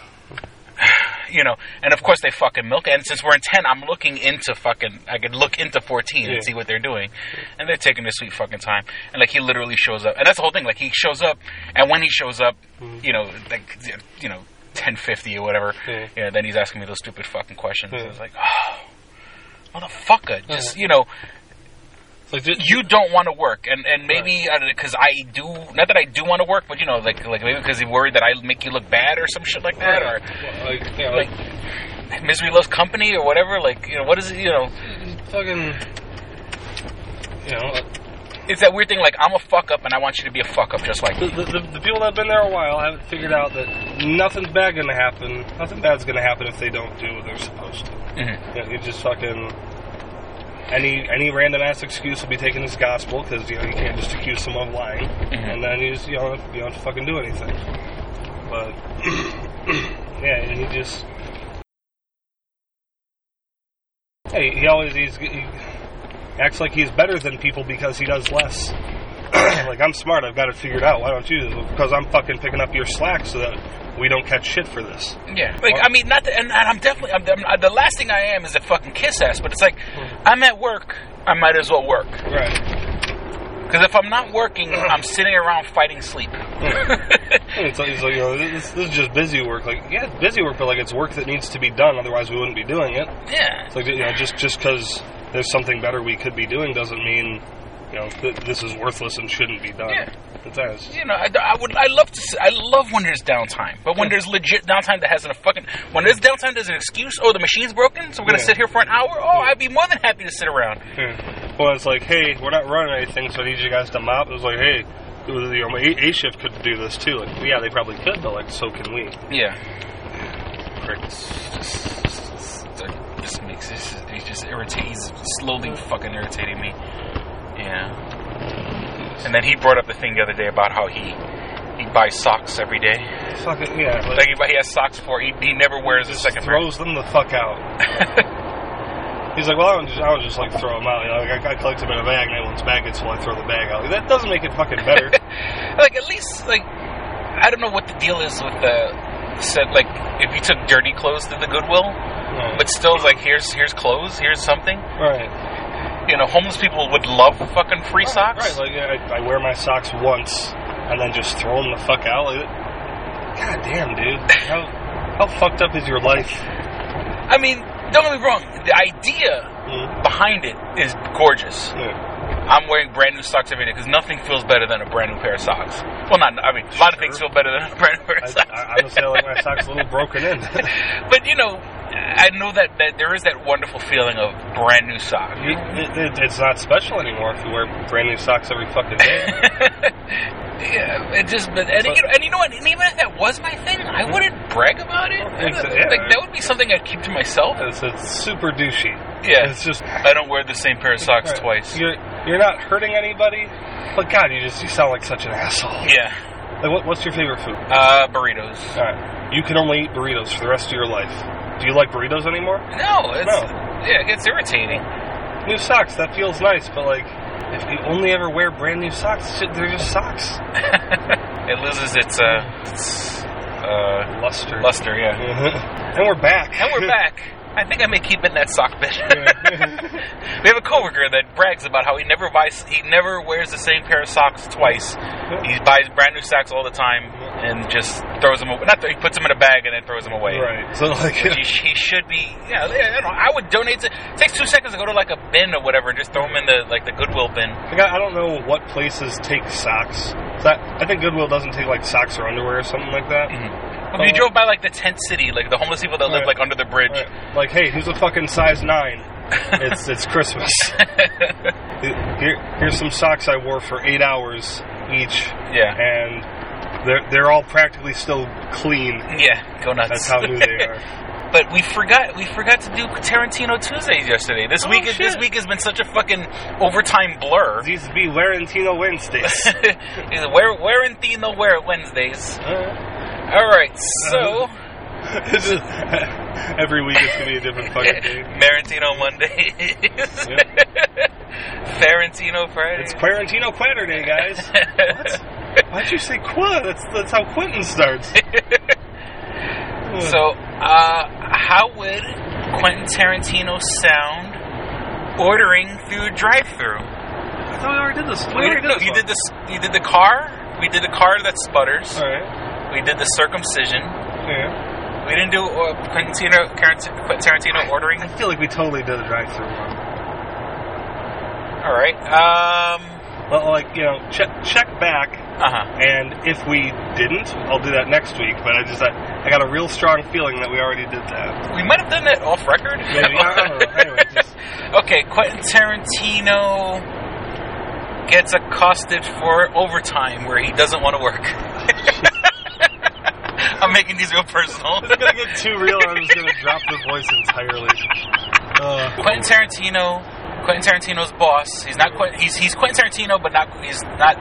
You know, and of course they fucking milk. it. And since we're in ten, I'm looking into fucking. I could look into fourteen Yeah. and see what they're doing, and they're taking their sweet fucking time. And like he literally shows up, and that's the whole thing. Like he shows up, and when he shows up, mm-hmm. you know, like you know, ten fifty or whatever. Yeah. You know, then he's asking me those stupid fucking questions. It's like, oh, motherfucker, just you know, you don't want to work, and and maybe because I do, not that I do want to work, but you know, like like maybe because you're worried that I make you look bad or some shit like that, or like, you know, like misery loves company or whatever. Like you know, what is it? You know, fucking, you know. it's that weird thing. Like I'm a fuck up, and I want you to be a fuck up just like The, the, the, people that have been there a while haven't figured out that nothing's bad going to happen. Nothing bad's going to happen if they don't do what they're supposed to. Mhm. You, know, you just fucking any any random ass excuse will be taken as gospel because you know you can't just accuse someone of lying, mm-hmm. and then you just you don't you don't have to fucking do anything. But yeah, and he just hey, he always he's, he acts like he's better than people because he does less. like I'm smart, I've got it figured out. Why don't you? Because I'm fucking picking up your slack so that we don't catch shit for this. Yeah, like I mean, not that, and, and I'm definitely I'm, I'm, uh, the last thing I am is a fucking kiss ass. But it's like hmm. I'm at work, I might as well work. Right. Because if I'm not working, I'm sitting around fighting sleep. Hmm. it's like, it's like, you know, this, this is just busy work. Like, yeah, it's busy work, but like it's work that needs to be done. Otherwise, we wouldn't be doing it. Yeah. It's like you know, just just because there's something better we could be doing doesn't mean you know th- this is worthless and shouldn't be done. Yeah. It does. You know, I, I would, I love to, see, I love when there's downtime, but when there's legit downtime that has a fucking, when there's downtime there's an excuse. Oh, the machine's broken, so we're gonna Yeah. sit here for an hour. Oh, I'd be more than happy to sit around. Yeah. Well, it's like, hey, we're not running anything, so I need you guys to mop. It was like, hey, it was, you know, A, a shift could do this too. Like, yeah, they probably could, but like, so can we. Yeah. Pricks. Just, just, just, just makes it. He's just irritating. He's slowly fucking irritating me. Yeah. And then he brought up the thing the other day about how he he buys socks every day. Fucking yeah. Like he, he has socks for. He, he never wears a second pair. throws them the fuck out. He's like, well, I don't just, I don't just like throw them out. You know, like, I, I collect them in a bag, and once bag gets full, I throw the bag out. Like, that doesn't make it fucking better. like at least like I don't know what the deal is with the said like if you took dirty clothes to the Goodwill, but still like here's here's clothes, here's something. Right. You know, homeless people would love fucking free socks. Right, like I, I wear my socks once and then just throw them the fuck out. Like, God damn, dude. How, how fucked up is your life? I mean, don't get me wrong. The idea mm. behind it is gorgeous. Yeah. I'm wearing brand new socks every day because nothing feels better than a brand new pair of socks. Well, not I mean, a lot of things feel better than a brand new pair of socks. I, honestly, I like my socks a little broken in. but you know, I know that, that there is that wonderful feeling of brand new socks. It, it, it's not special anymore if you wear brand new socks every fucking day. Yeah, it just but and, you know, and you know what? And even if that was my thing, I wouldn't brag about it. Like that would be something I'd keep to myself. It's, it's super douchey. Yeah, It's just I don't wear the same pair of socks Right. twice. You're you're not hurting anybody, but God, you just you sound like such an asshole. Yeah. Like, what, what's your favorite food? Uh, burritos. All right. You can only eat burritos for the rest of your life. Do you like burritos anymore? No, it's No. yeah, it gets irritating. New socks, that feels nice, but like, if you only ever wear brand new socks, shit, they're just socks. It loses its uh, its uh luster. Luster, yeah. and we're back. And we're back. I think I may keep it in that sock bit. we have a coworker that brags about how he never buys, he never wears the same pair of socks twice. He buys brand new socks all the time and just throws them away. Not th- he puts them in a bag and then throws them away. Right. So like, Which he, he should be. Yeah, I, don't know, I would donate. To, it takes two seconds to go to like a bin or whatever and just throw them in the like the Goodwill bin. Like, I I don't know what places take socks. So I, I think Goodwill doesn't take like socks or underwear or something like that. Mm-hmm. If you drove by like the tent city, like the homeless people that live Right. like under the bridge, Like, hey, who's a fucking size nine? it's it's Christmas. Here, here's some socks I wore for eight hours each. Yeah. And they're they're all practically still clean. Yeah, go nuts. That's how new they are. But we forgot we forgot to do Tarantino Tuesdays yesterday. This Oh, week is this week has been such a fucking overtime blur. These would be Larentino Wednesdays. where Warrantino Where Wednesdays. Uh-huh. All right, so uh-huh. It's just- Every week it's gonna be a different fucking day. Marantino Mondays. Ferentino Friday. It's Quarantino Quatter Day, guys. what? Why'd you say qua? That's that's how Quentin starts. So, uh, how would Quentin Tarantino sound ordering through drive-through? I thought we already did this. We We already did, no, this you did this. You did the car. We did the car that sputters. All right. We did the circumcision. Yeah. We didn't do uh, Quentin Tarantino, Quentin Tarantino ordering. I feel like we totally did the drive-through one. All right. Um. Well, like you know, check check back, Uh huh. and if we didn't, I'll do that next week. But I just I, I got a real strong feeling that we already did that. We might have done that off record. Maybe I don't know. Anyway, just okay, Quentin Tarantino gets accosted for overtime where he doesn't want to work. I'm making these real personal. it's gonna get too real. I'm just gonna drop the voice entirely. Uh, Quentin Tarantino, Quentin Tarantino's boss. He's not Quentin. He's he's Quentin Tarantino, but not he's not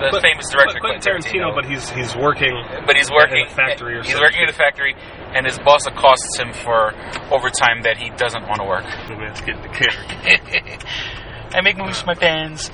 the But- famous director but Quentin Tarantino, but he's he's working. but he's working in a factory or He's something. working at a factory, and his boss accosts him for overtime that he doesn't want to work. Let's get into character. I make moves with my pants.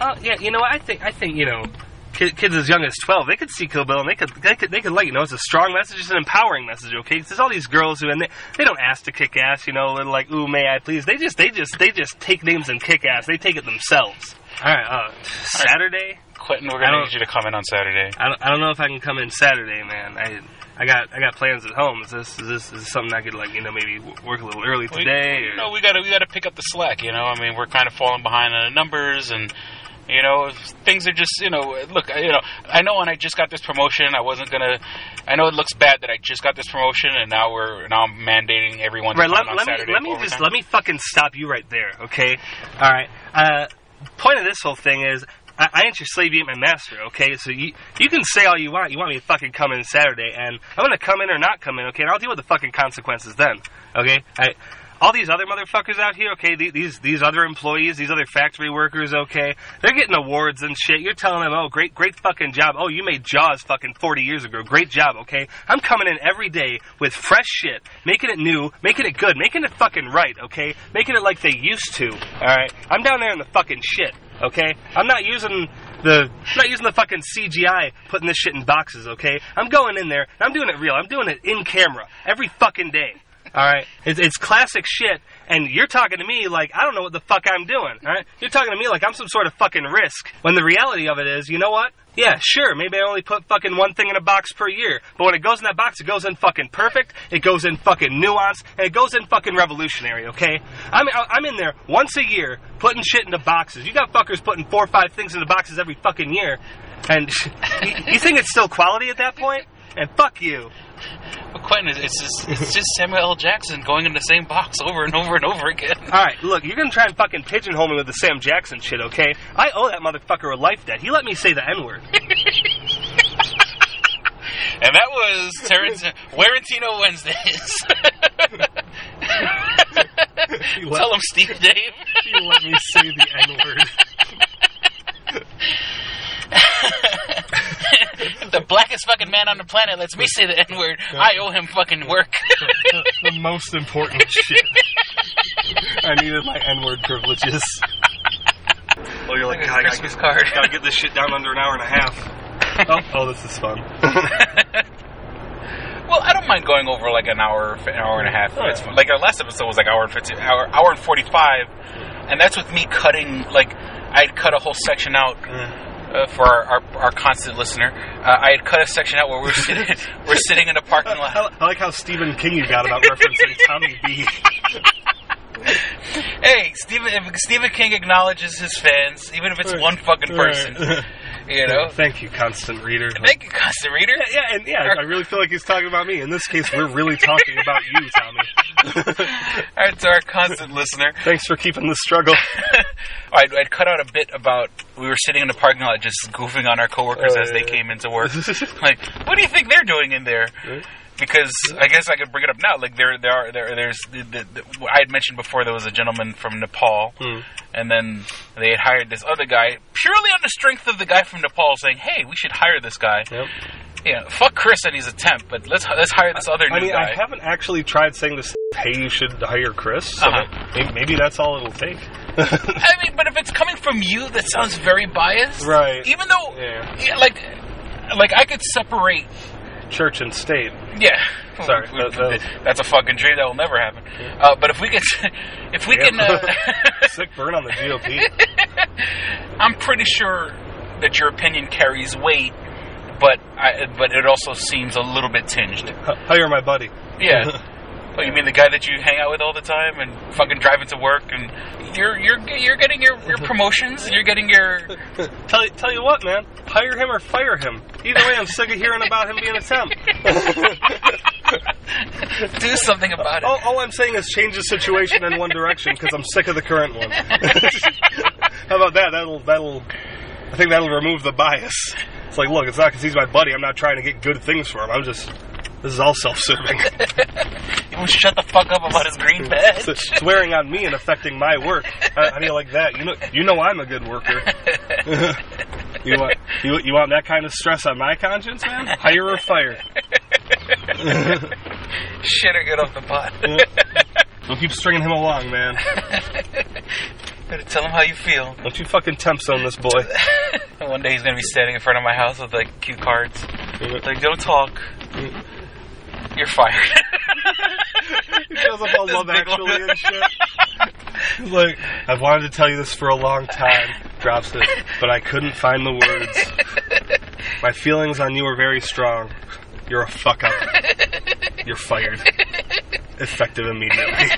Oh yeah, you know? I think I think you know. ki- Kids as young as twelve, they could see Kill Bill and they could they could they could let you know it's a strong message, it's an empowering message. Okay, 'Cause there's all these girls who and they, they don't ask to kick ass, you know, they're like ooh may I please. They just they just they just take names and kick ass. They take it themselves. All right, uh, Saturday. Quentin, we're gonna need you to come in on Saturday. I don't, I don't know if I can come in Saturday, man. I I got I got plans at home. Is this is this, is something I could like you know maybe work a little early today? We, or- no, we gotta we gotta pick up the slack. You know, I mean, we're kind of falling behind on the numbers, and you know, things are just you know. Look, you know, I know when I just got this promotion, I wasn't gonna. I know it looks bad that I just got this promotion, and now we're now I'm mandating everyone to Right, come let, on let me let me just let me fucking stop you right there, okay? All right. Uh, point of this whole thing is. I, I ain't your slave, you ain't my master, okay? So you you can say all you want. You want me to fucking come in Saturday, and I'm gonna come in or not come in, okay? And I'll deal with the fucking consequences then, okay? I, all these other motherfuckers out here, okay? These these other employees, these other factory workers, okay? They're getting awards and shit. You're telling them, oh, great great fucking job. Oh, you made Jaws fucking 40 years ago. Great job, okay? I'm coming in every day with fresh shit, making it new, making it good, making it fucking right, okay? Making it like they used to. All right? I'm down there in the fucking shit, okay? I'm not using the I'm not using the fucking CGI putting this shit in boxes, okay? I'm going in there I'm doing it real. I'm doing it in camera every fucking day. All right, it's, it's classic shit, and you're talking to me like I don't know what the fuck I'm doing. All right, you're talking to me like I'm some sort of fucking risk. When the reality of it is, you know what? Yeah, sure, maybe I only put fucking one thing in a box per year, but when it goes in that box, it goes in fucking perfect, it goes in fucking nuance, and it goes in fucking revolutionary. Okay, I'm I'm in there once a year putting shit into boxes. You got fuckers putting four or five things into boxes every fucking year, and you, you think it's still quality at that point? And fuck you. But Quentin, it's it's just, it's just Samuel L. Jackson going in the same box over and over and over again. All right, look, you're gonna try and fucking pigeonhole me with the Sam Jackson shit, okay? I owe that motherfucker a life debt. He let me say the N word. And that was Terrence Warrantino Wednesdays. Tell him, Steve Dave. You let me say the N word. the blackest fucking man on the planet lets me say the N word. I owe him fucking work. the, the most important shit. I needed my N word privileges. Oh, you're like, Like a God, I gotta get, card." gotta get this shit down under an hour and a half. oh, oh, this is fun. Well, I don't mind going over like an hour, an hour and a half. Oh, it's like our last episode was like hour and fifty, hour, hour and forty-five, and that's with me cutting. Like I'd cut a whole section out. Uh, for our, our, our constant listener, uh, I had cut a section out where we're sitting, we're sitting in a parking lot. I, I like how Stephen King you got about referencing Tommy B. hey, Stephen if Stephen King acknowledges his fans, even if it's one fucking person. You know. Thank you, constant reader. Thank you, constant reader. Yeah, yeah, and yeah, I really feel like he's talking about me. In this case, we're really talking about you, Tommy. All right, to our constant listener. Thanks for keeping the struggle. I'd, I'd cut out a bit about we were sitting in the parking lot just goofing on our coworkers as they yeah. came into work. like, what do you think they're doing in there? Because I guess I could bring it up now. Like there, there are there. There's the, the, the, I had mentioned before there was a gentleman from Nepal, Hmm. and then they had hired this other guy purely on the strength of the guy from Nepal saying, "Hey, we should hire this guy." Yep. Yeah, fuck Chris and he's a temp, but let's let's hire this other I new mean, guy. I haven't actually tried saying this. Hey, you should hire Chris. So Uh-huh. maybe, maybe that's all it'll take. I mean, but if it's coming from you, that sounds very biased. Right. Even though, Yeah. yeah, like, like I could separate. Church and state. Yeah. Sorry, that- that- that's a fucking dream that will never happen. Uh, but if we can, if we Yeah. can, uh, Sick burn on the GOP. I'm pretty sure that your opinion carries weight, but I, but it also seems a little bit tinged. Hire my buddy. Yeah. Oh, you mean the guy that you hang out with all the time and fucking driving to work and you're you're you're getting your, your promotions, you're getting your tell you tell you what, man. Hire him or fire him. Either way, I'm sick of hearing about him being a temp. do something about it. All, all I'm saying is change the situation in one direction because I'm sick of the current one. How about that? That'll that'll. I think that'll remove the bias. It's like, look, it's not because he's my buddy. I'm not trying to get good things for him. I'm just. This is all self-serving. You won't shut the fuck up about his green badge. it's, it's wearing on me and affecting my work. How, how do you like that? You know, you know I'm a good worker. you want you, you want that kind of stress on my conscience, man? Hire or fire. Shit or get off the pot. Don't keep stringing him along, man. Better tell him how you feel. Don't you fucking temp zone this boy. One day he's gonna be standing in front of my house with like cue cards. Like, don't talk. You're fired. he shows up on Love Actually and shit. He's like, I've wanted to tell you this for a long time. Drops it, but I couldn't find the words. My feelings on you are very strong. You're a fuck up. You're fired. Effective immediately.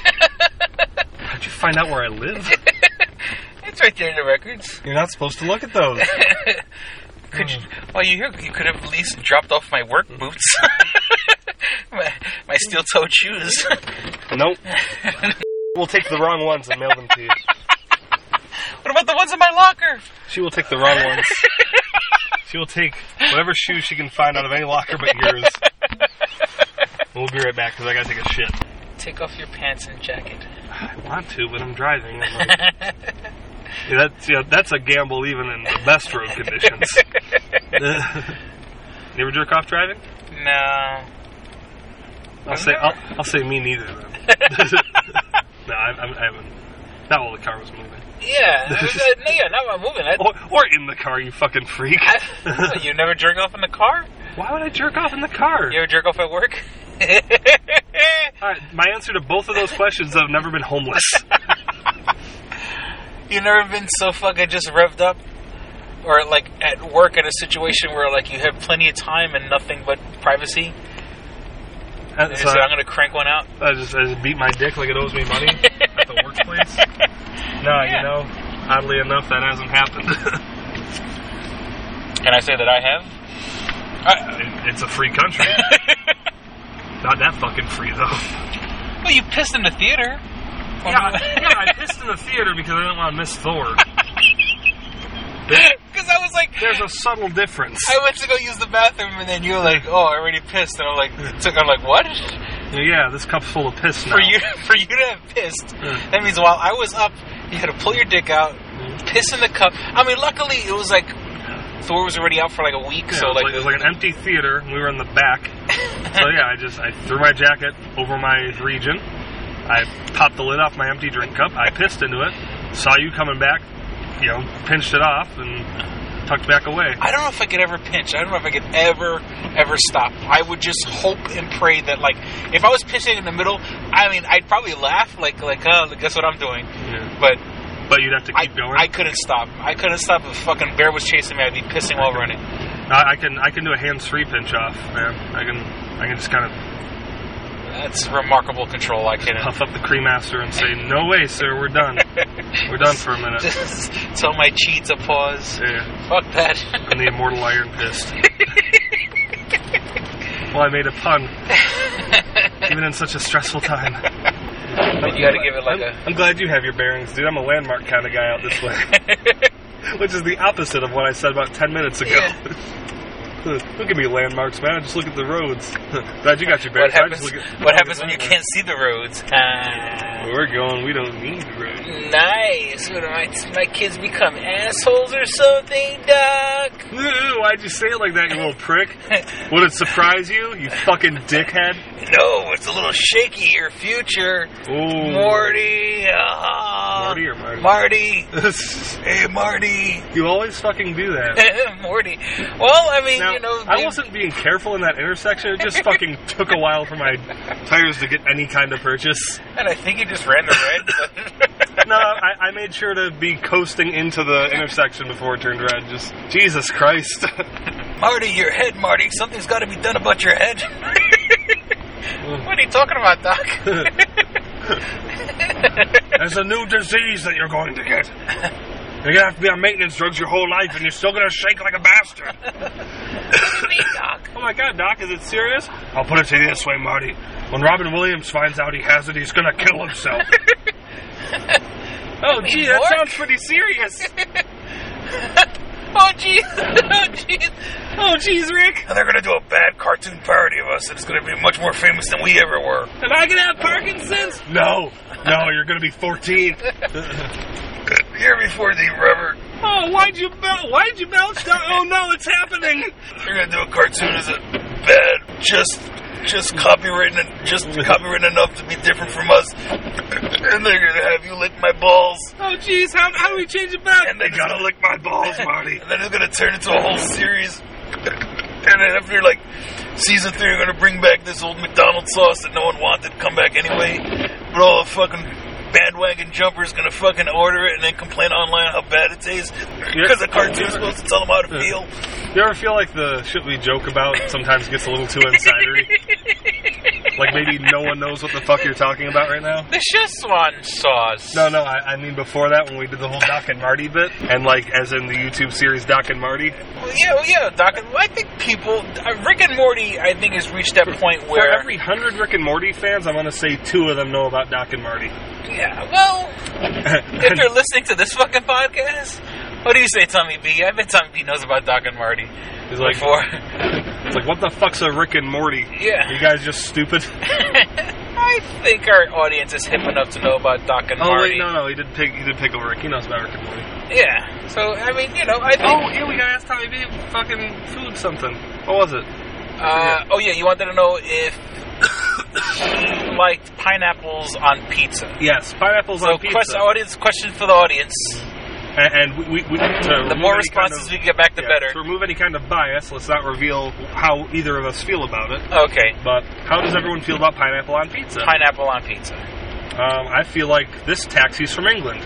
How'd you find out where I live? It's right there in the records. You're not supposed to look at those. Could hmm. you? Well, you here? You could have at least dropped off my work boots, my, my steel-toed shoes. Nope. We'll take the wrong ones and mail them to you. What about the ones in my locker? She will take the wrong ones. She will take whatever shoes she can find out of any locker but yours. We'll be right back because I gotta take a shit. Take off your pants and jacket. I want to, but I'm driving. I'm like, yeah, that's yeah, that's a gamble even in the best road conditions. you ever jerk off driving? No. I'll say I'll, I'll say me neither. No, I, I, I haven't. Not while the car was moving. Yeah, uh, no, yeah, not while I'm moving. I, Or, or in the car, you fucking freak. What, you never jerk off in the car? Why would I jerk off in the car? You ever jerk off at work? All right, my answer to both of those questions: I've never been homeless. You never been so fucking just revved up, or like at work in a situation where like you have plenty of time and nothing but privacy. And so I'm gonna crank one out. I just, I just beat my dick like it owes me money at the workplace. No, you know, oddly enough, that hasn't happened. Can I say that I have? It- it's a free country. Not that fucking free though. Well, you pissed in the theater. Yeah, yeah, I pissed in the theater because I didn't want to miss Thor. Because I was like, There's a subtle difference. I went to go use the bathroom, and then you were like, "Oh, I already pissed," and I'm like, "I'm like, what?" Yeah, this cup's full of piss now. For you, for you to have pissed, hmm. that means while I was up, you had to pull your dick out, hmm. piss in the cup. I mean, luckily it was like Thor was already out for like a week, Yeah, so it was like, it was like an empty theater. and We were in the back. so yeah, I just I threw my jacket over my region. I popped the lid off my empty drink cup. I pissed into it. Saw you coming back. You know, pinched it off and tucked back away. I don't know if I could ever pinch. I don't know if I could ever, ever stop. I would just hope and pray that, like, if I was pissing in the middle, I mean, I'd probably laugh, like, like, oh, guess what I'm doing? But But you'd have to keep I, going. I couldn't stop. I couldn't stop if a fucking bear was chasing me. I'd be pissing while running. I, I can I can do a hands-free pinch off, man. I can I can just kind of That's remarkable control. I can puff up the cremaster and say, "No way, sir, we're done. we're done for a minute." Just tell my chi to pause. Yeah. Fuck that. And the immortal Iron Fist. well, I made a pun, even in such a stressful time. But you gotta give it like I'm, a- I'm glad you have your bearings, dude. I'm a landmark kind of guy out this way, which is the opposite of what I said about ten minutes ago. Don't give me landmarks, man. Just look at the roads. glad you got your What bearings. I happens? at- What happens when you can't see the roads? Where we're going, we don't need the roads. Nice. What, my, my kids become assholes or something, Doc? Ooh, Why'd you say it like that, you little prick? Would it surprise you, you fucking dickhead? No, it's a little shaky. Your future, Ooh. Morty. ah. Morty or Marty? Marty. hey, Marty. You always fucking do that. Morty. Well, I mean, Now, you know, I wasn't being careful in that intersection. It just fucking took a while for my tires to get any kind of purchase. and I think he just ran the red. No, I, I made sure to be coasting into the intersection before it turned red. Just Jesus Christ. Marty, your head, Marty. Something's got to be done about your head. what are you talking about, Doc? There's a new disease that you're going to get. You're gonna have to be on maintenance drugs your whole life, and you're still gonna shake like a bastard. Doc. Oh my God, Doc, is it serious? I'll put it to you this way, Marty. When Robin Williams finds out he has it, he's gonna kill himself. oh, gee, that What? sounds pretty serious. Oh, jeez. Oh, jeez. Oh, jeez, Rick. And they're going to do a bad cartoon parody of us, and it's going to be much more famous than we ever were. Am I gonna have Parkinson's? No, no, you're gonna be 14. Here before the rubber. Oh, why'd you bel- why'd you down? Oh no, it's happening. They're to do a cartoon as a bad, just just copywritten, just copywritten enough to be different from us. And they're to have you lick my balls. Oh, jeez, how, how do we change it back? And they gotta lick my balls, Marty. And then it's to turn into a whole series. And then after like season three, you're to bring back this old McDonald's sauce that no one wanted, come back anyway. But all the fucking bandwagon jumpers going to fucking order it and then complain online how bad it tastes because the cartoon's supposed to tell them how to feel. You ever feel like the shit we joke about sometimes gets a little too insidery? like maybe no one knows what the fuck you're talking about right now? The Szechuan sauce. No, no, I, I mean before that when we did the whole Doc and Marty bit, and like as in the YouTube series Doc and Marty. Well, yeah, well, yeah, Doc. And I think people, uh, Rick and Morty, I think has reached that point where For every hundred Rick and Morty fans, I'm gonna say two of them know about Doc and Marty. Yeah. Well, if you're listening to this fucking podcast, what do you say, Tommy B? I bet Tommy B knows about Doc and Marty He's like, before. it's like, what the fuck's a Rick and Morty? Yeah. You guys just stupid? I think our audience is hip enough to know about Doc and Oh Marty. wait, no, no, he did pick, he did pick over Rick. He knows about Rick and Morty. Yeah. So I mean, you know, I think. Oh, yeah, we gotta ask Tommy B. Fucking food something. What was it? Uh, oh yeah, you wanted to know if liked pineapples on pizza. Yes, pineapples So, on pizza. question, audience, question for the audience. And, and we, we, we The more responses kind of, we get back, the yeah, better. To remove any kind of bias, let's not reveal how either of us feel about it. Okay. But how does everyone feel about pineapple on pizza? Pineapple on pizza. Um, I feel like this taxi's from England.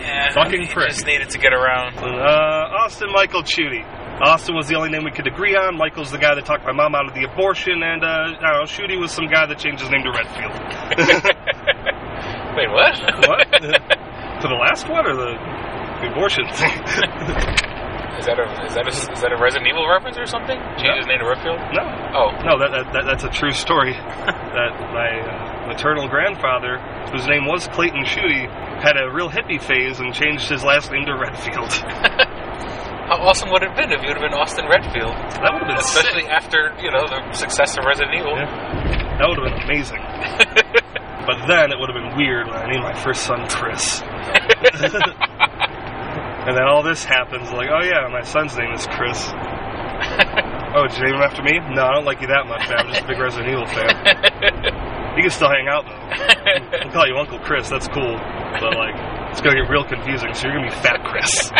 Yeah, Fucking prick. Just needed to get around. Uh, Austin Michael Chudy. Austin was the only name we could agree on. Michael's the guy that talked my mom out of the abortion, and uh, I don't know, Chudy was some guy that changed his name to Redfield. Wait, what? what? to the last one or the, the abortion thing? Is that a is that a is that a Resident Evil reference or something? Change his name to Redfield? No. Oh. No, that, that, that that's a true story. that my uh, maternal grandfather, whose name was Clayton Schutte, had a real hippie phase and changed his last name to Redfield. How awesome would it have been if you would have been Austin Redfield? That would have been Especially after, you know, the success of Resident Evil. That would have been amazing. but then it would have been weird when I named my first son Chris. and then all this happens, like, oh yeah, my son's name is Chris. oh, did you name him after me? No, I don't like you that much, man. I'm just a big Resident Evil fan. You can still hang out though. I'll call you Uncle Chris. That's cool. But like, it's gonna get real confusing. So you're gonna be Fat Chris.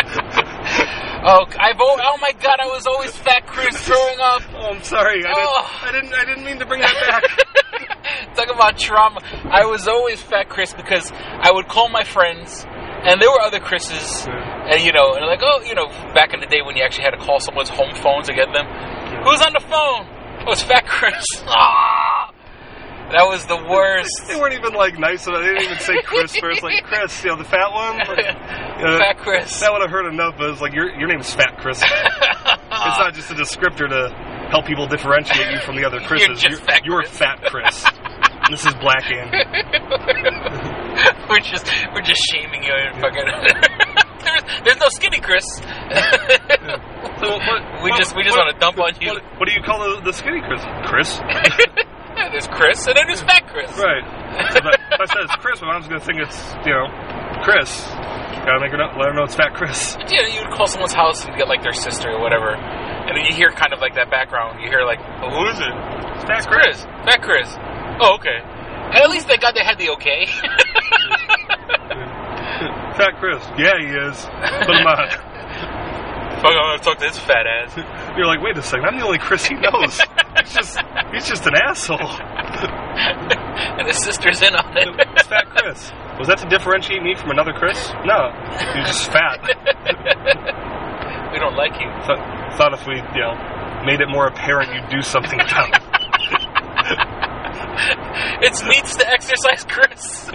Oh, I've oh, oh my god, I was always Fat Chris growing up. Oh, I'm sorry. I, Oh. didn't, I didn't. I didn't mean to bring that back. Talk about trauma. I was always Fat Chris because I would call my friends, and there were other Chris's, and you know, and like, oh, you know, back in the day when you actually had to call someone's home phone to get them. Who's on the phone? It was Fat Chris. Ah, that was the worst. they weren't even like nice. It. They didn't even say Chris first. Like Chris, you know, the fat one. Like, uh, Fat Chris. That would have hurt enough. But it's like your your name's Fat Chris. it's not just a descriptor to help people differentiate you from the other Chris's. just Fat you're Fat Chris. This is Black Andy. we're just we're just shaming you fucking. there's, there's no skinny Chris. So what, we just we just what- want to dump on you. What, what do you call the, the skinny Chris? Chris. There's Chris, and then there's Fat Chris. Right. So that, if I said it's Chris, my mom's gonna think it's you know Chris. Gotta make her know, let her know it's Fat Chris. You know, you would call someone's house and get like their sister or whatever, and then you hear kind of like that background. You hear like, oh, who is it? Fat It's Chris. Fat Chris. Oh, okay. And at least they got they had the okay. Fat Chris. Yeah, he is. Put him on. Fuck, I'm gonna talk to this fat ass. You're like, wait a second, I'm the only Chris he knows. He's just, he's just an asshole. and his sister's in on it. It's Fat Chris. Was that to differentiate me from another Chris? No, you're just fat. we don't like you. Th- thought if we, you know, made it more apparent you'd do something about it. It's needs to exercise Chris.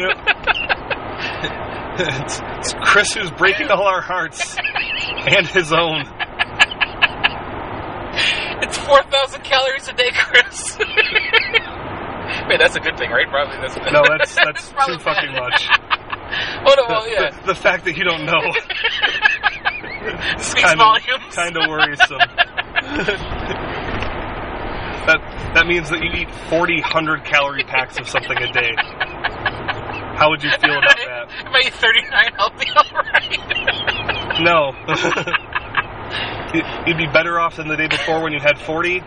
It's, it's Chris who's breaking all our hearts and his own. It's 4,000 calories a day, Chris. Wait, that's a good thing, right? Probably. That's No, that's that's too fucking bad. much. Oh, no, well, yeah. The, the fact that you don't know Speaks kind volumes. of kind of worrisome. that that means that you eat 40 100 calorie packs of something a day. How would you feel about that? Am I 39 be alright? No. You- You'd be better off than the day before when you had 40,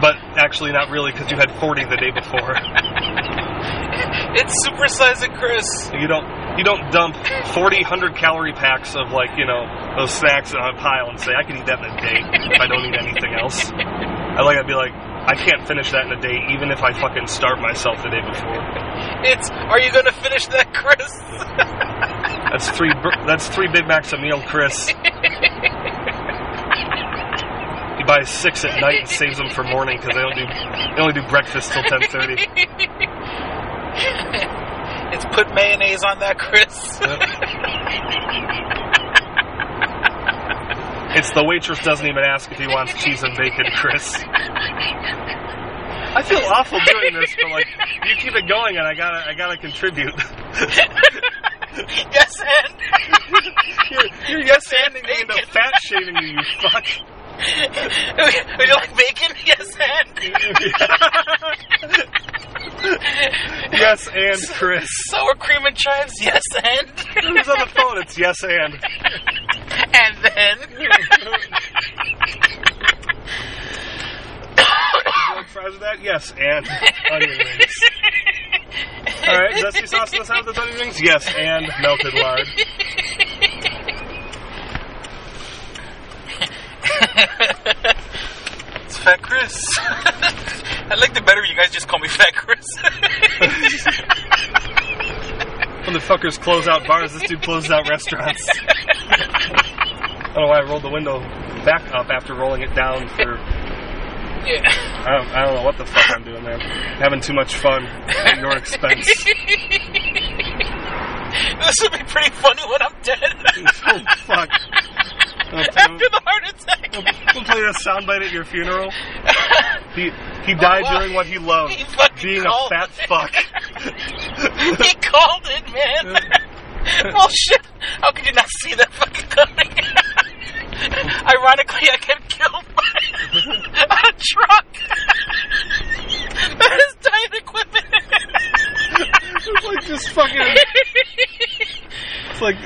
but actually not really because you had 40 the day before. It's supersizing Chris. You don't you don't dump 40 100 calorie packs of like you know those snacks on a pile and say I can eat that in a day if I don't eat anything else. I like I'd be like I can't finish that in a day even if I fucking starve myself the day before. It's, are you gonna finish that, Chris? That's three that's three Big Macs a meal, Chris. He buys six at night and saves them for morning because they don't do they only do breakfast till 10:30. it's put mayonnaise on that, Chris. It's the waitress doesn't even ask if he wants cheese and bacon, Chris. I feel awful doing this, but like you keep it going, and I gotta I gotta contribute. yes, and you're, you're yes anding me into fat shaming me, you fuck. Would you like bacon? Yes, and Yes, and Chris. sour cream and chives. Yes, and Who's on the phone? It's yes and. And then fries with that? Yes, and onion rings. All right, zesty sauce on the side of those onion rings? Yes, and melted lard. it's Fat Chris. I like the better you guys just call me Fat Chris. when the fuckers close out bars. This dude closes out restaurants. I don't know why I rolled the window back up after rolling it down for. yeah. I don't, I don't know what the fuck I'm doing there. Having too much fun at your expense. this would be pretty funny when I'm dead. oh, fuck. After the heart attack. We'll play a soundbite at your funeral. He he died Oh, wow. doing what he loved, He being a fat it. fuck. he called it, man. Bullshit. How could you not see that fucking coming? Ironically, I get killed by a truck. that is dying equipment. It's like just fucking. It's like.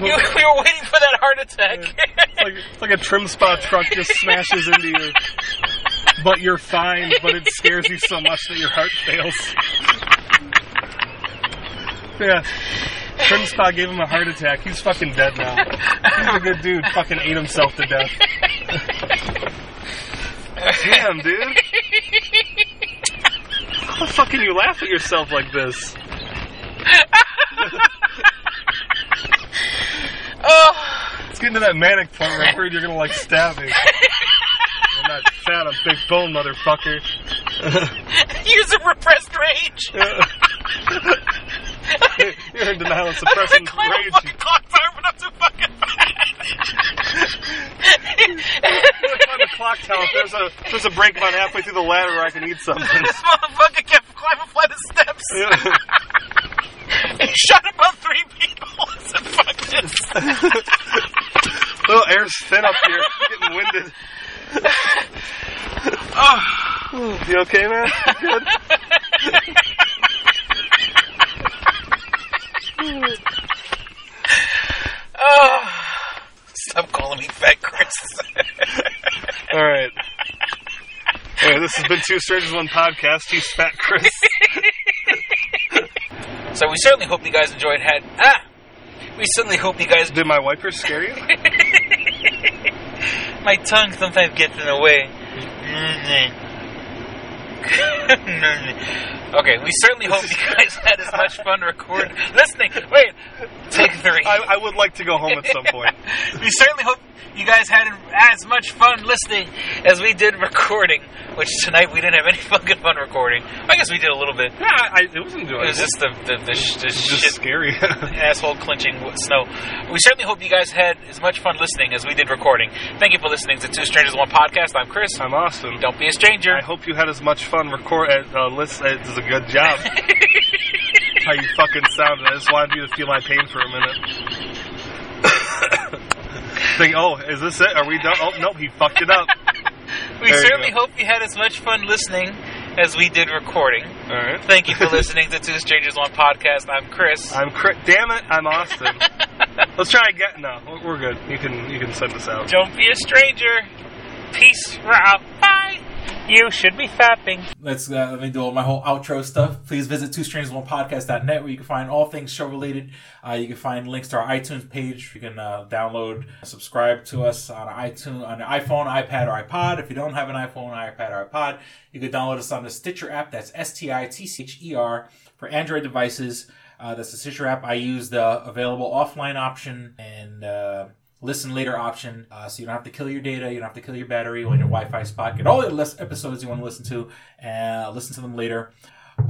you, we were waiting for that heart attack. It's like, it's like a trim spot truck just smashes into you. But you're fine, but it scares you so much that your heart fails. Yeah. Grimspaw gave him a heart attack. He's fucking dead now. He's a good dude. Fucking ate himself to death. Damn, dude. How the fuck can you laugh at yourself like this? oh. It's getting to that manic point where I'm afraid you're gonna like stab me. I'm not fat, I'm big bone, motherfucker. Use a repressed rage. You're in denial of suppressing Climb a rage. fucking clock tower, but I'm so fucking on the clock tower. There's a there's a break about halfway through the ladder where I can eat something. this motherfucker kept climbing a flight of steps. he shot about three people. I said, fuck this. Little air's thin up here. Getting winded. oh. You okay, man? You Good. Oh. Stop calling me fat Chris. All right. Anyway, this has been Two Strangers One Podcast. He's Fat Chris. so we certainly hope you guys enjoyed. Had ah, we certainly hope you guys. Did my wipers scare you? my tongue sometimes gets in the way. Mm-hmm. Mm-hmm. Okay, we certainly hope you guys had as much fun record listening. Wait, take three. I, I would like to go home at some point. we certainly hope you guys had as much fun listening as we did recording. Which tonight we didn't have any fucking fun recording. I guess we did a little bit. Yeah, I, it was enjoyable. It was just the the, the, sh- the It's shit scary. asshole clinching snow. We certainly hope you guys had as much fun listening as we did recording. Thank you for listening to Two Strangers One Podcast. I'm Chris. I'm Austin. Don't be a stranger. I hope you had as much fun record. Uh, listen, it was a good job. How you fucking sounded. I just wanted you to feel my pain for a minute. Think, oh, is this it? Are we done? Oh, nope, he fucked it up. We There certainly go. hope you had as much fun listening as we did recording. All right. Thank you for listening to Two Strangers One Podcast. I'm Chris. I'm Chris. Damn it, I'm Austin. Let's try again. No, we're- we're good. You can you can send us out. Don't be a stranger. Peace. We're out. Bye. You should be fapping. Let's uh, let me do all my whole outro stuff. Please visit two strangers one podcast.net where you can find all things show related. Uh, you can find links to our iTunes page. You can uh, download, subscribe to us on iTunes on iPhone, iPad, or iPod. If you don't have an iPhone, iPad, or iPod, you can download us on the Stitcher app. That's S T I T C H E R for Android devices. Uh, that's the Stitcher app. I use the available offline option and. Listen later option uh, so you don't have to kill your data you don't have to kill your battery when your wi-fi spot. Get all the less episodes you want to listen to and listen to them later.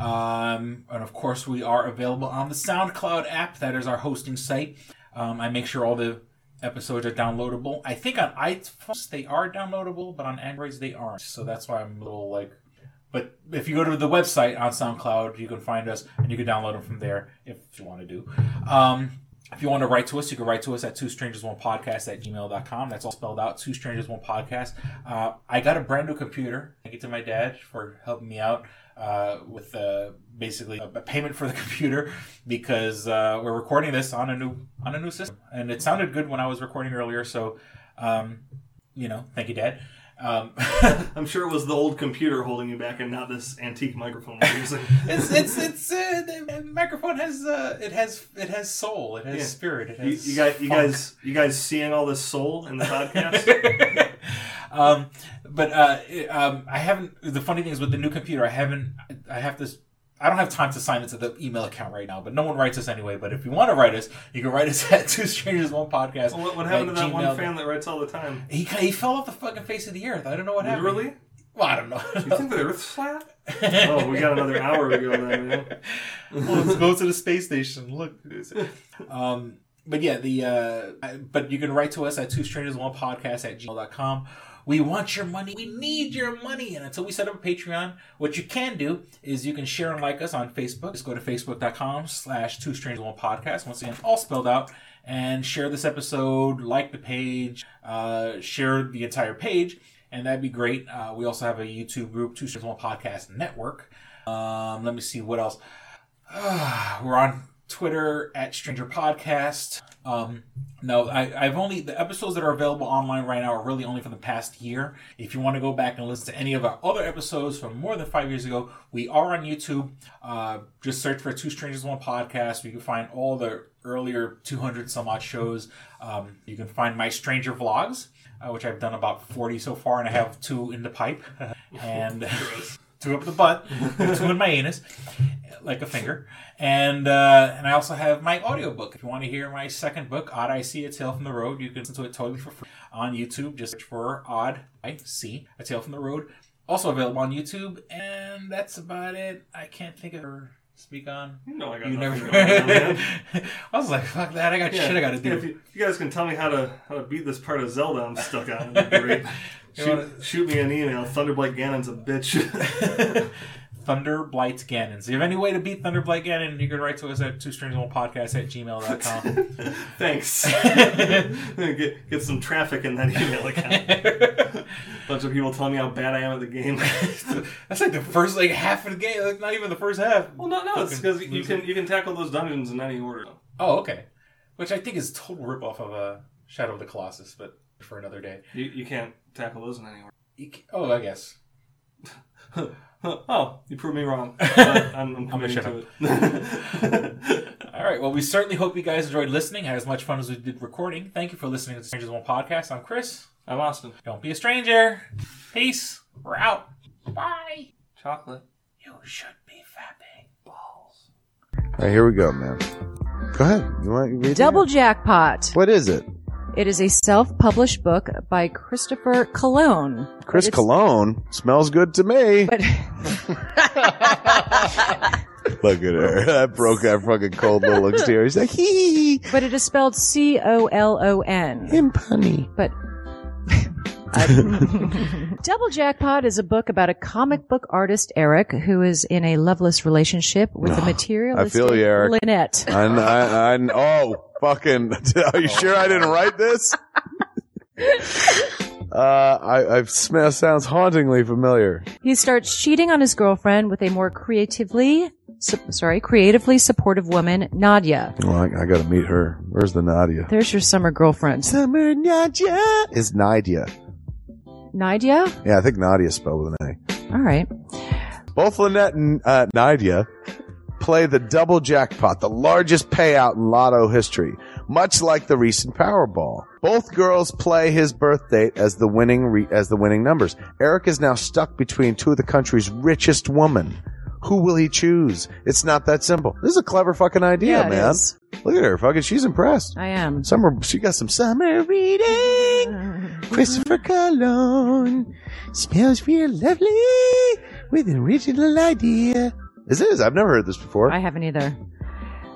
Um, and of course we are available on the soundcloud app. That is our hosting site. Um, i make sure all the episodes are downloadable. I think on iphones they are downloadable but on androids they aren't. So that's why i'm a little like but if you go to the website on SoundCloud, you can find us and you can download them from there if you want to do. Um, if you want to write to us, you can write to us at two strangers one podcast at gmail.com. That's all spelled out, two strangers one podcast. Uh, I got a brand new computer. Thank you to my dad for helping me out uh, with uh, basically a, payment for the computer because uh, we're recording this on a new on a new system, and it sounded good when I was recording earlier. So, um, you know, thank you, Dad. Um, I'm sure it was the old computer holding you back and not this antique microphone we're using. it's it's it's uh, the microphone has uh, it has it has soul it has Yeah. spirit it You, has you guys, you guys, you guys seeing all this soul in the podcast? um, but uh, it- um, I haven't. The funny thing is with the new computer, I haven't. I have this. I don't have time to sign into the email account right now, but no one writes us anyway. But if you want to write us, you can write us at two strangers one podcast. Well, what, what happened to at that one fan that writes all the time? He he fell off the fucking face of the earth. I don't know what happened. Literally? Well, I don't know. You think the Earth's flat? oh, we got another hour to go then. Man. well, let's go to the space station. Look. Um, but yeah, the uh, but you can write to us at two strangers one podcast at gmail.com. We want your money. We need your money. And until we set up a Patreon, what you can do is you can share and like us on Facebook. Just go to facebook.com slash two strangers one podcast. Once again, all spelled out. And share this episode, like the page, uh, share the entire page, and that'd be great. Uh, we also have a YouTube group, Two Strangers One Podcast Network. Um, let me see what else. we're on Twitter at Stranger Podcast. Um, no, I, I've only the episodes that are available online right now are really only from the past year. If you want to go back and listen to any of our other episodes from more than five years ago, we are on YouTube. Uh, just search for Two Strangers One Podcast. You can find all the earlier 200 some odd shows. Um, you can find my Stranger vlogs, uh, which I've done about 40 so far, and I have two in the pipe and two up the butt, two in my anus, like a finger. And uh, and I also have my audiobook. If you want to hear my second book, Odd I See, A Tale from the Road, you can listen to it totally for free on YouTube. Just search for Odd I See, A Tale from the Road. Also available on YouTube, and that's about it. I can't think of speak on. No, I got you never. going. I was like, fuck that. I got Yeah. shit I got to do. Yeah, if, you, if you guys can tell me how to how to beat this part of Zelda I'm stuck on. Shoot, wanna- shoot me an email. Thunderblight Ganon's a bitch. Thunderblight Ganon. So if you have any way to beat Thunderblight Ganon, you can write to us at two strings one podcast at gmail.com. Thanks. get, get some traffic in that email account. Bunch of people telling me how bad I am at the game. That's like the first like half of the game, like not even the first half. Well, no, no, it's because you can you can tackle those dungeons in any order. Oh, okay. Which I think is a total ripoff of uh, Shadow of the Colossus, but for another day. You, you can't tackle those in any order. You ca- oh, I guess. Oh, you proved me wrong. I'm, I'm I'm gonna committing shut to up. it. All right. Well, we certainly hope you guys enjoyed listening, had as much fun as we did recording. Thank you for listening to the Strangers One podcast. I'm Chris. I'm Austin. Don't be a stranger. Peace. We're out. Bye. Chocolate. You should be fapping. Balls. All right, here we go, man. Go ahead. You want you read Double? Jackpot. What is it? It is a self-published book by Christopher Cologne. Chris Cologne smells good to me. But Look at her. That broke that fucking cold little exterior. He's like, hee. but it is spelled C O L O N. Him punny. But Double Jackpot is a book about a comic book artist, Eric, who is in a loveless relationship with a I materialistic feel you, Eric. Lynette. I, I, I, oh, fucking. Are you sure I didn't write this? uh, I, I've smell sounds hauntingly familiar. He starts cheating on his girlfriend with a more creatively, su- sorry, creatively supportive woman, Nadia. Well, I, I gotta meet her. Where's the Nadia? There's your summer girlfriend. Summer Nadia is Nadia. Nadia? Yeah, I think Nadia spelled with an A. All right. Both Lynette and uh, Nadia play the double jackpot, the largest payout in lotto history, much like the recent Powerball. Both girls play his birth date as the winning re- as the winning numbers. Eric is now stuck between two of the country's richest women. Who will he choose? It's not that simple. This is a clever fucking idea, Yeah, it man. is. Look at her, fucking. She's impressed. I am. Summer, she got some summer reading. Christopher Cologne smells real lovely with an original idea. This is. I've never heard this before. I haven't either.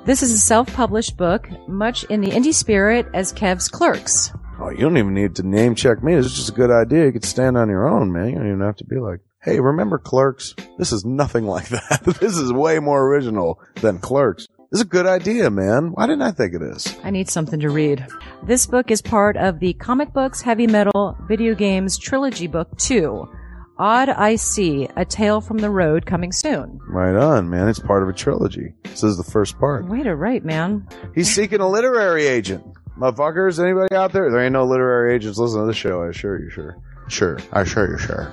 This is a self-published book, much in the indie spirit as Kev's Clerks. Oh, you don't even need to name check me. This is just a good idea. You could stand on your own, man. You don't even have to be like, hey, remember Clerks? This is nothing like that. this is way more original than Clerks. This is a good idea, man. Why didn't I think of this? I need something to read. This book is part of the Comic Books Heavy Metal Video Games Trilogy Book 2. Odd I See, A Tale from the Road coming soon. Right on, man. It's part of a trilogy. This is the first part. Way to write, man. He's seeking a literary agent. Motherfuckers, anybody out there? There ain't no literary agents listening to this show, I assure you, sure. Sure. I assure you, sure.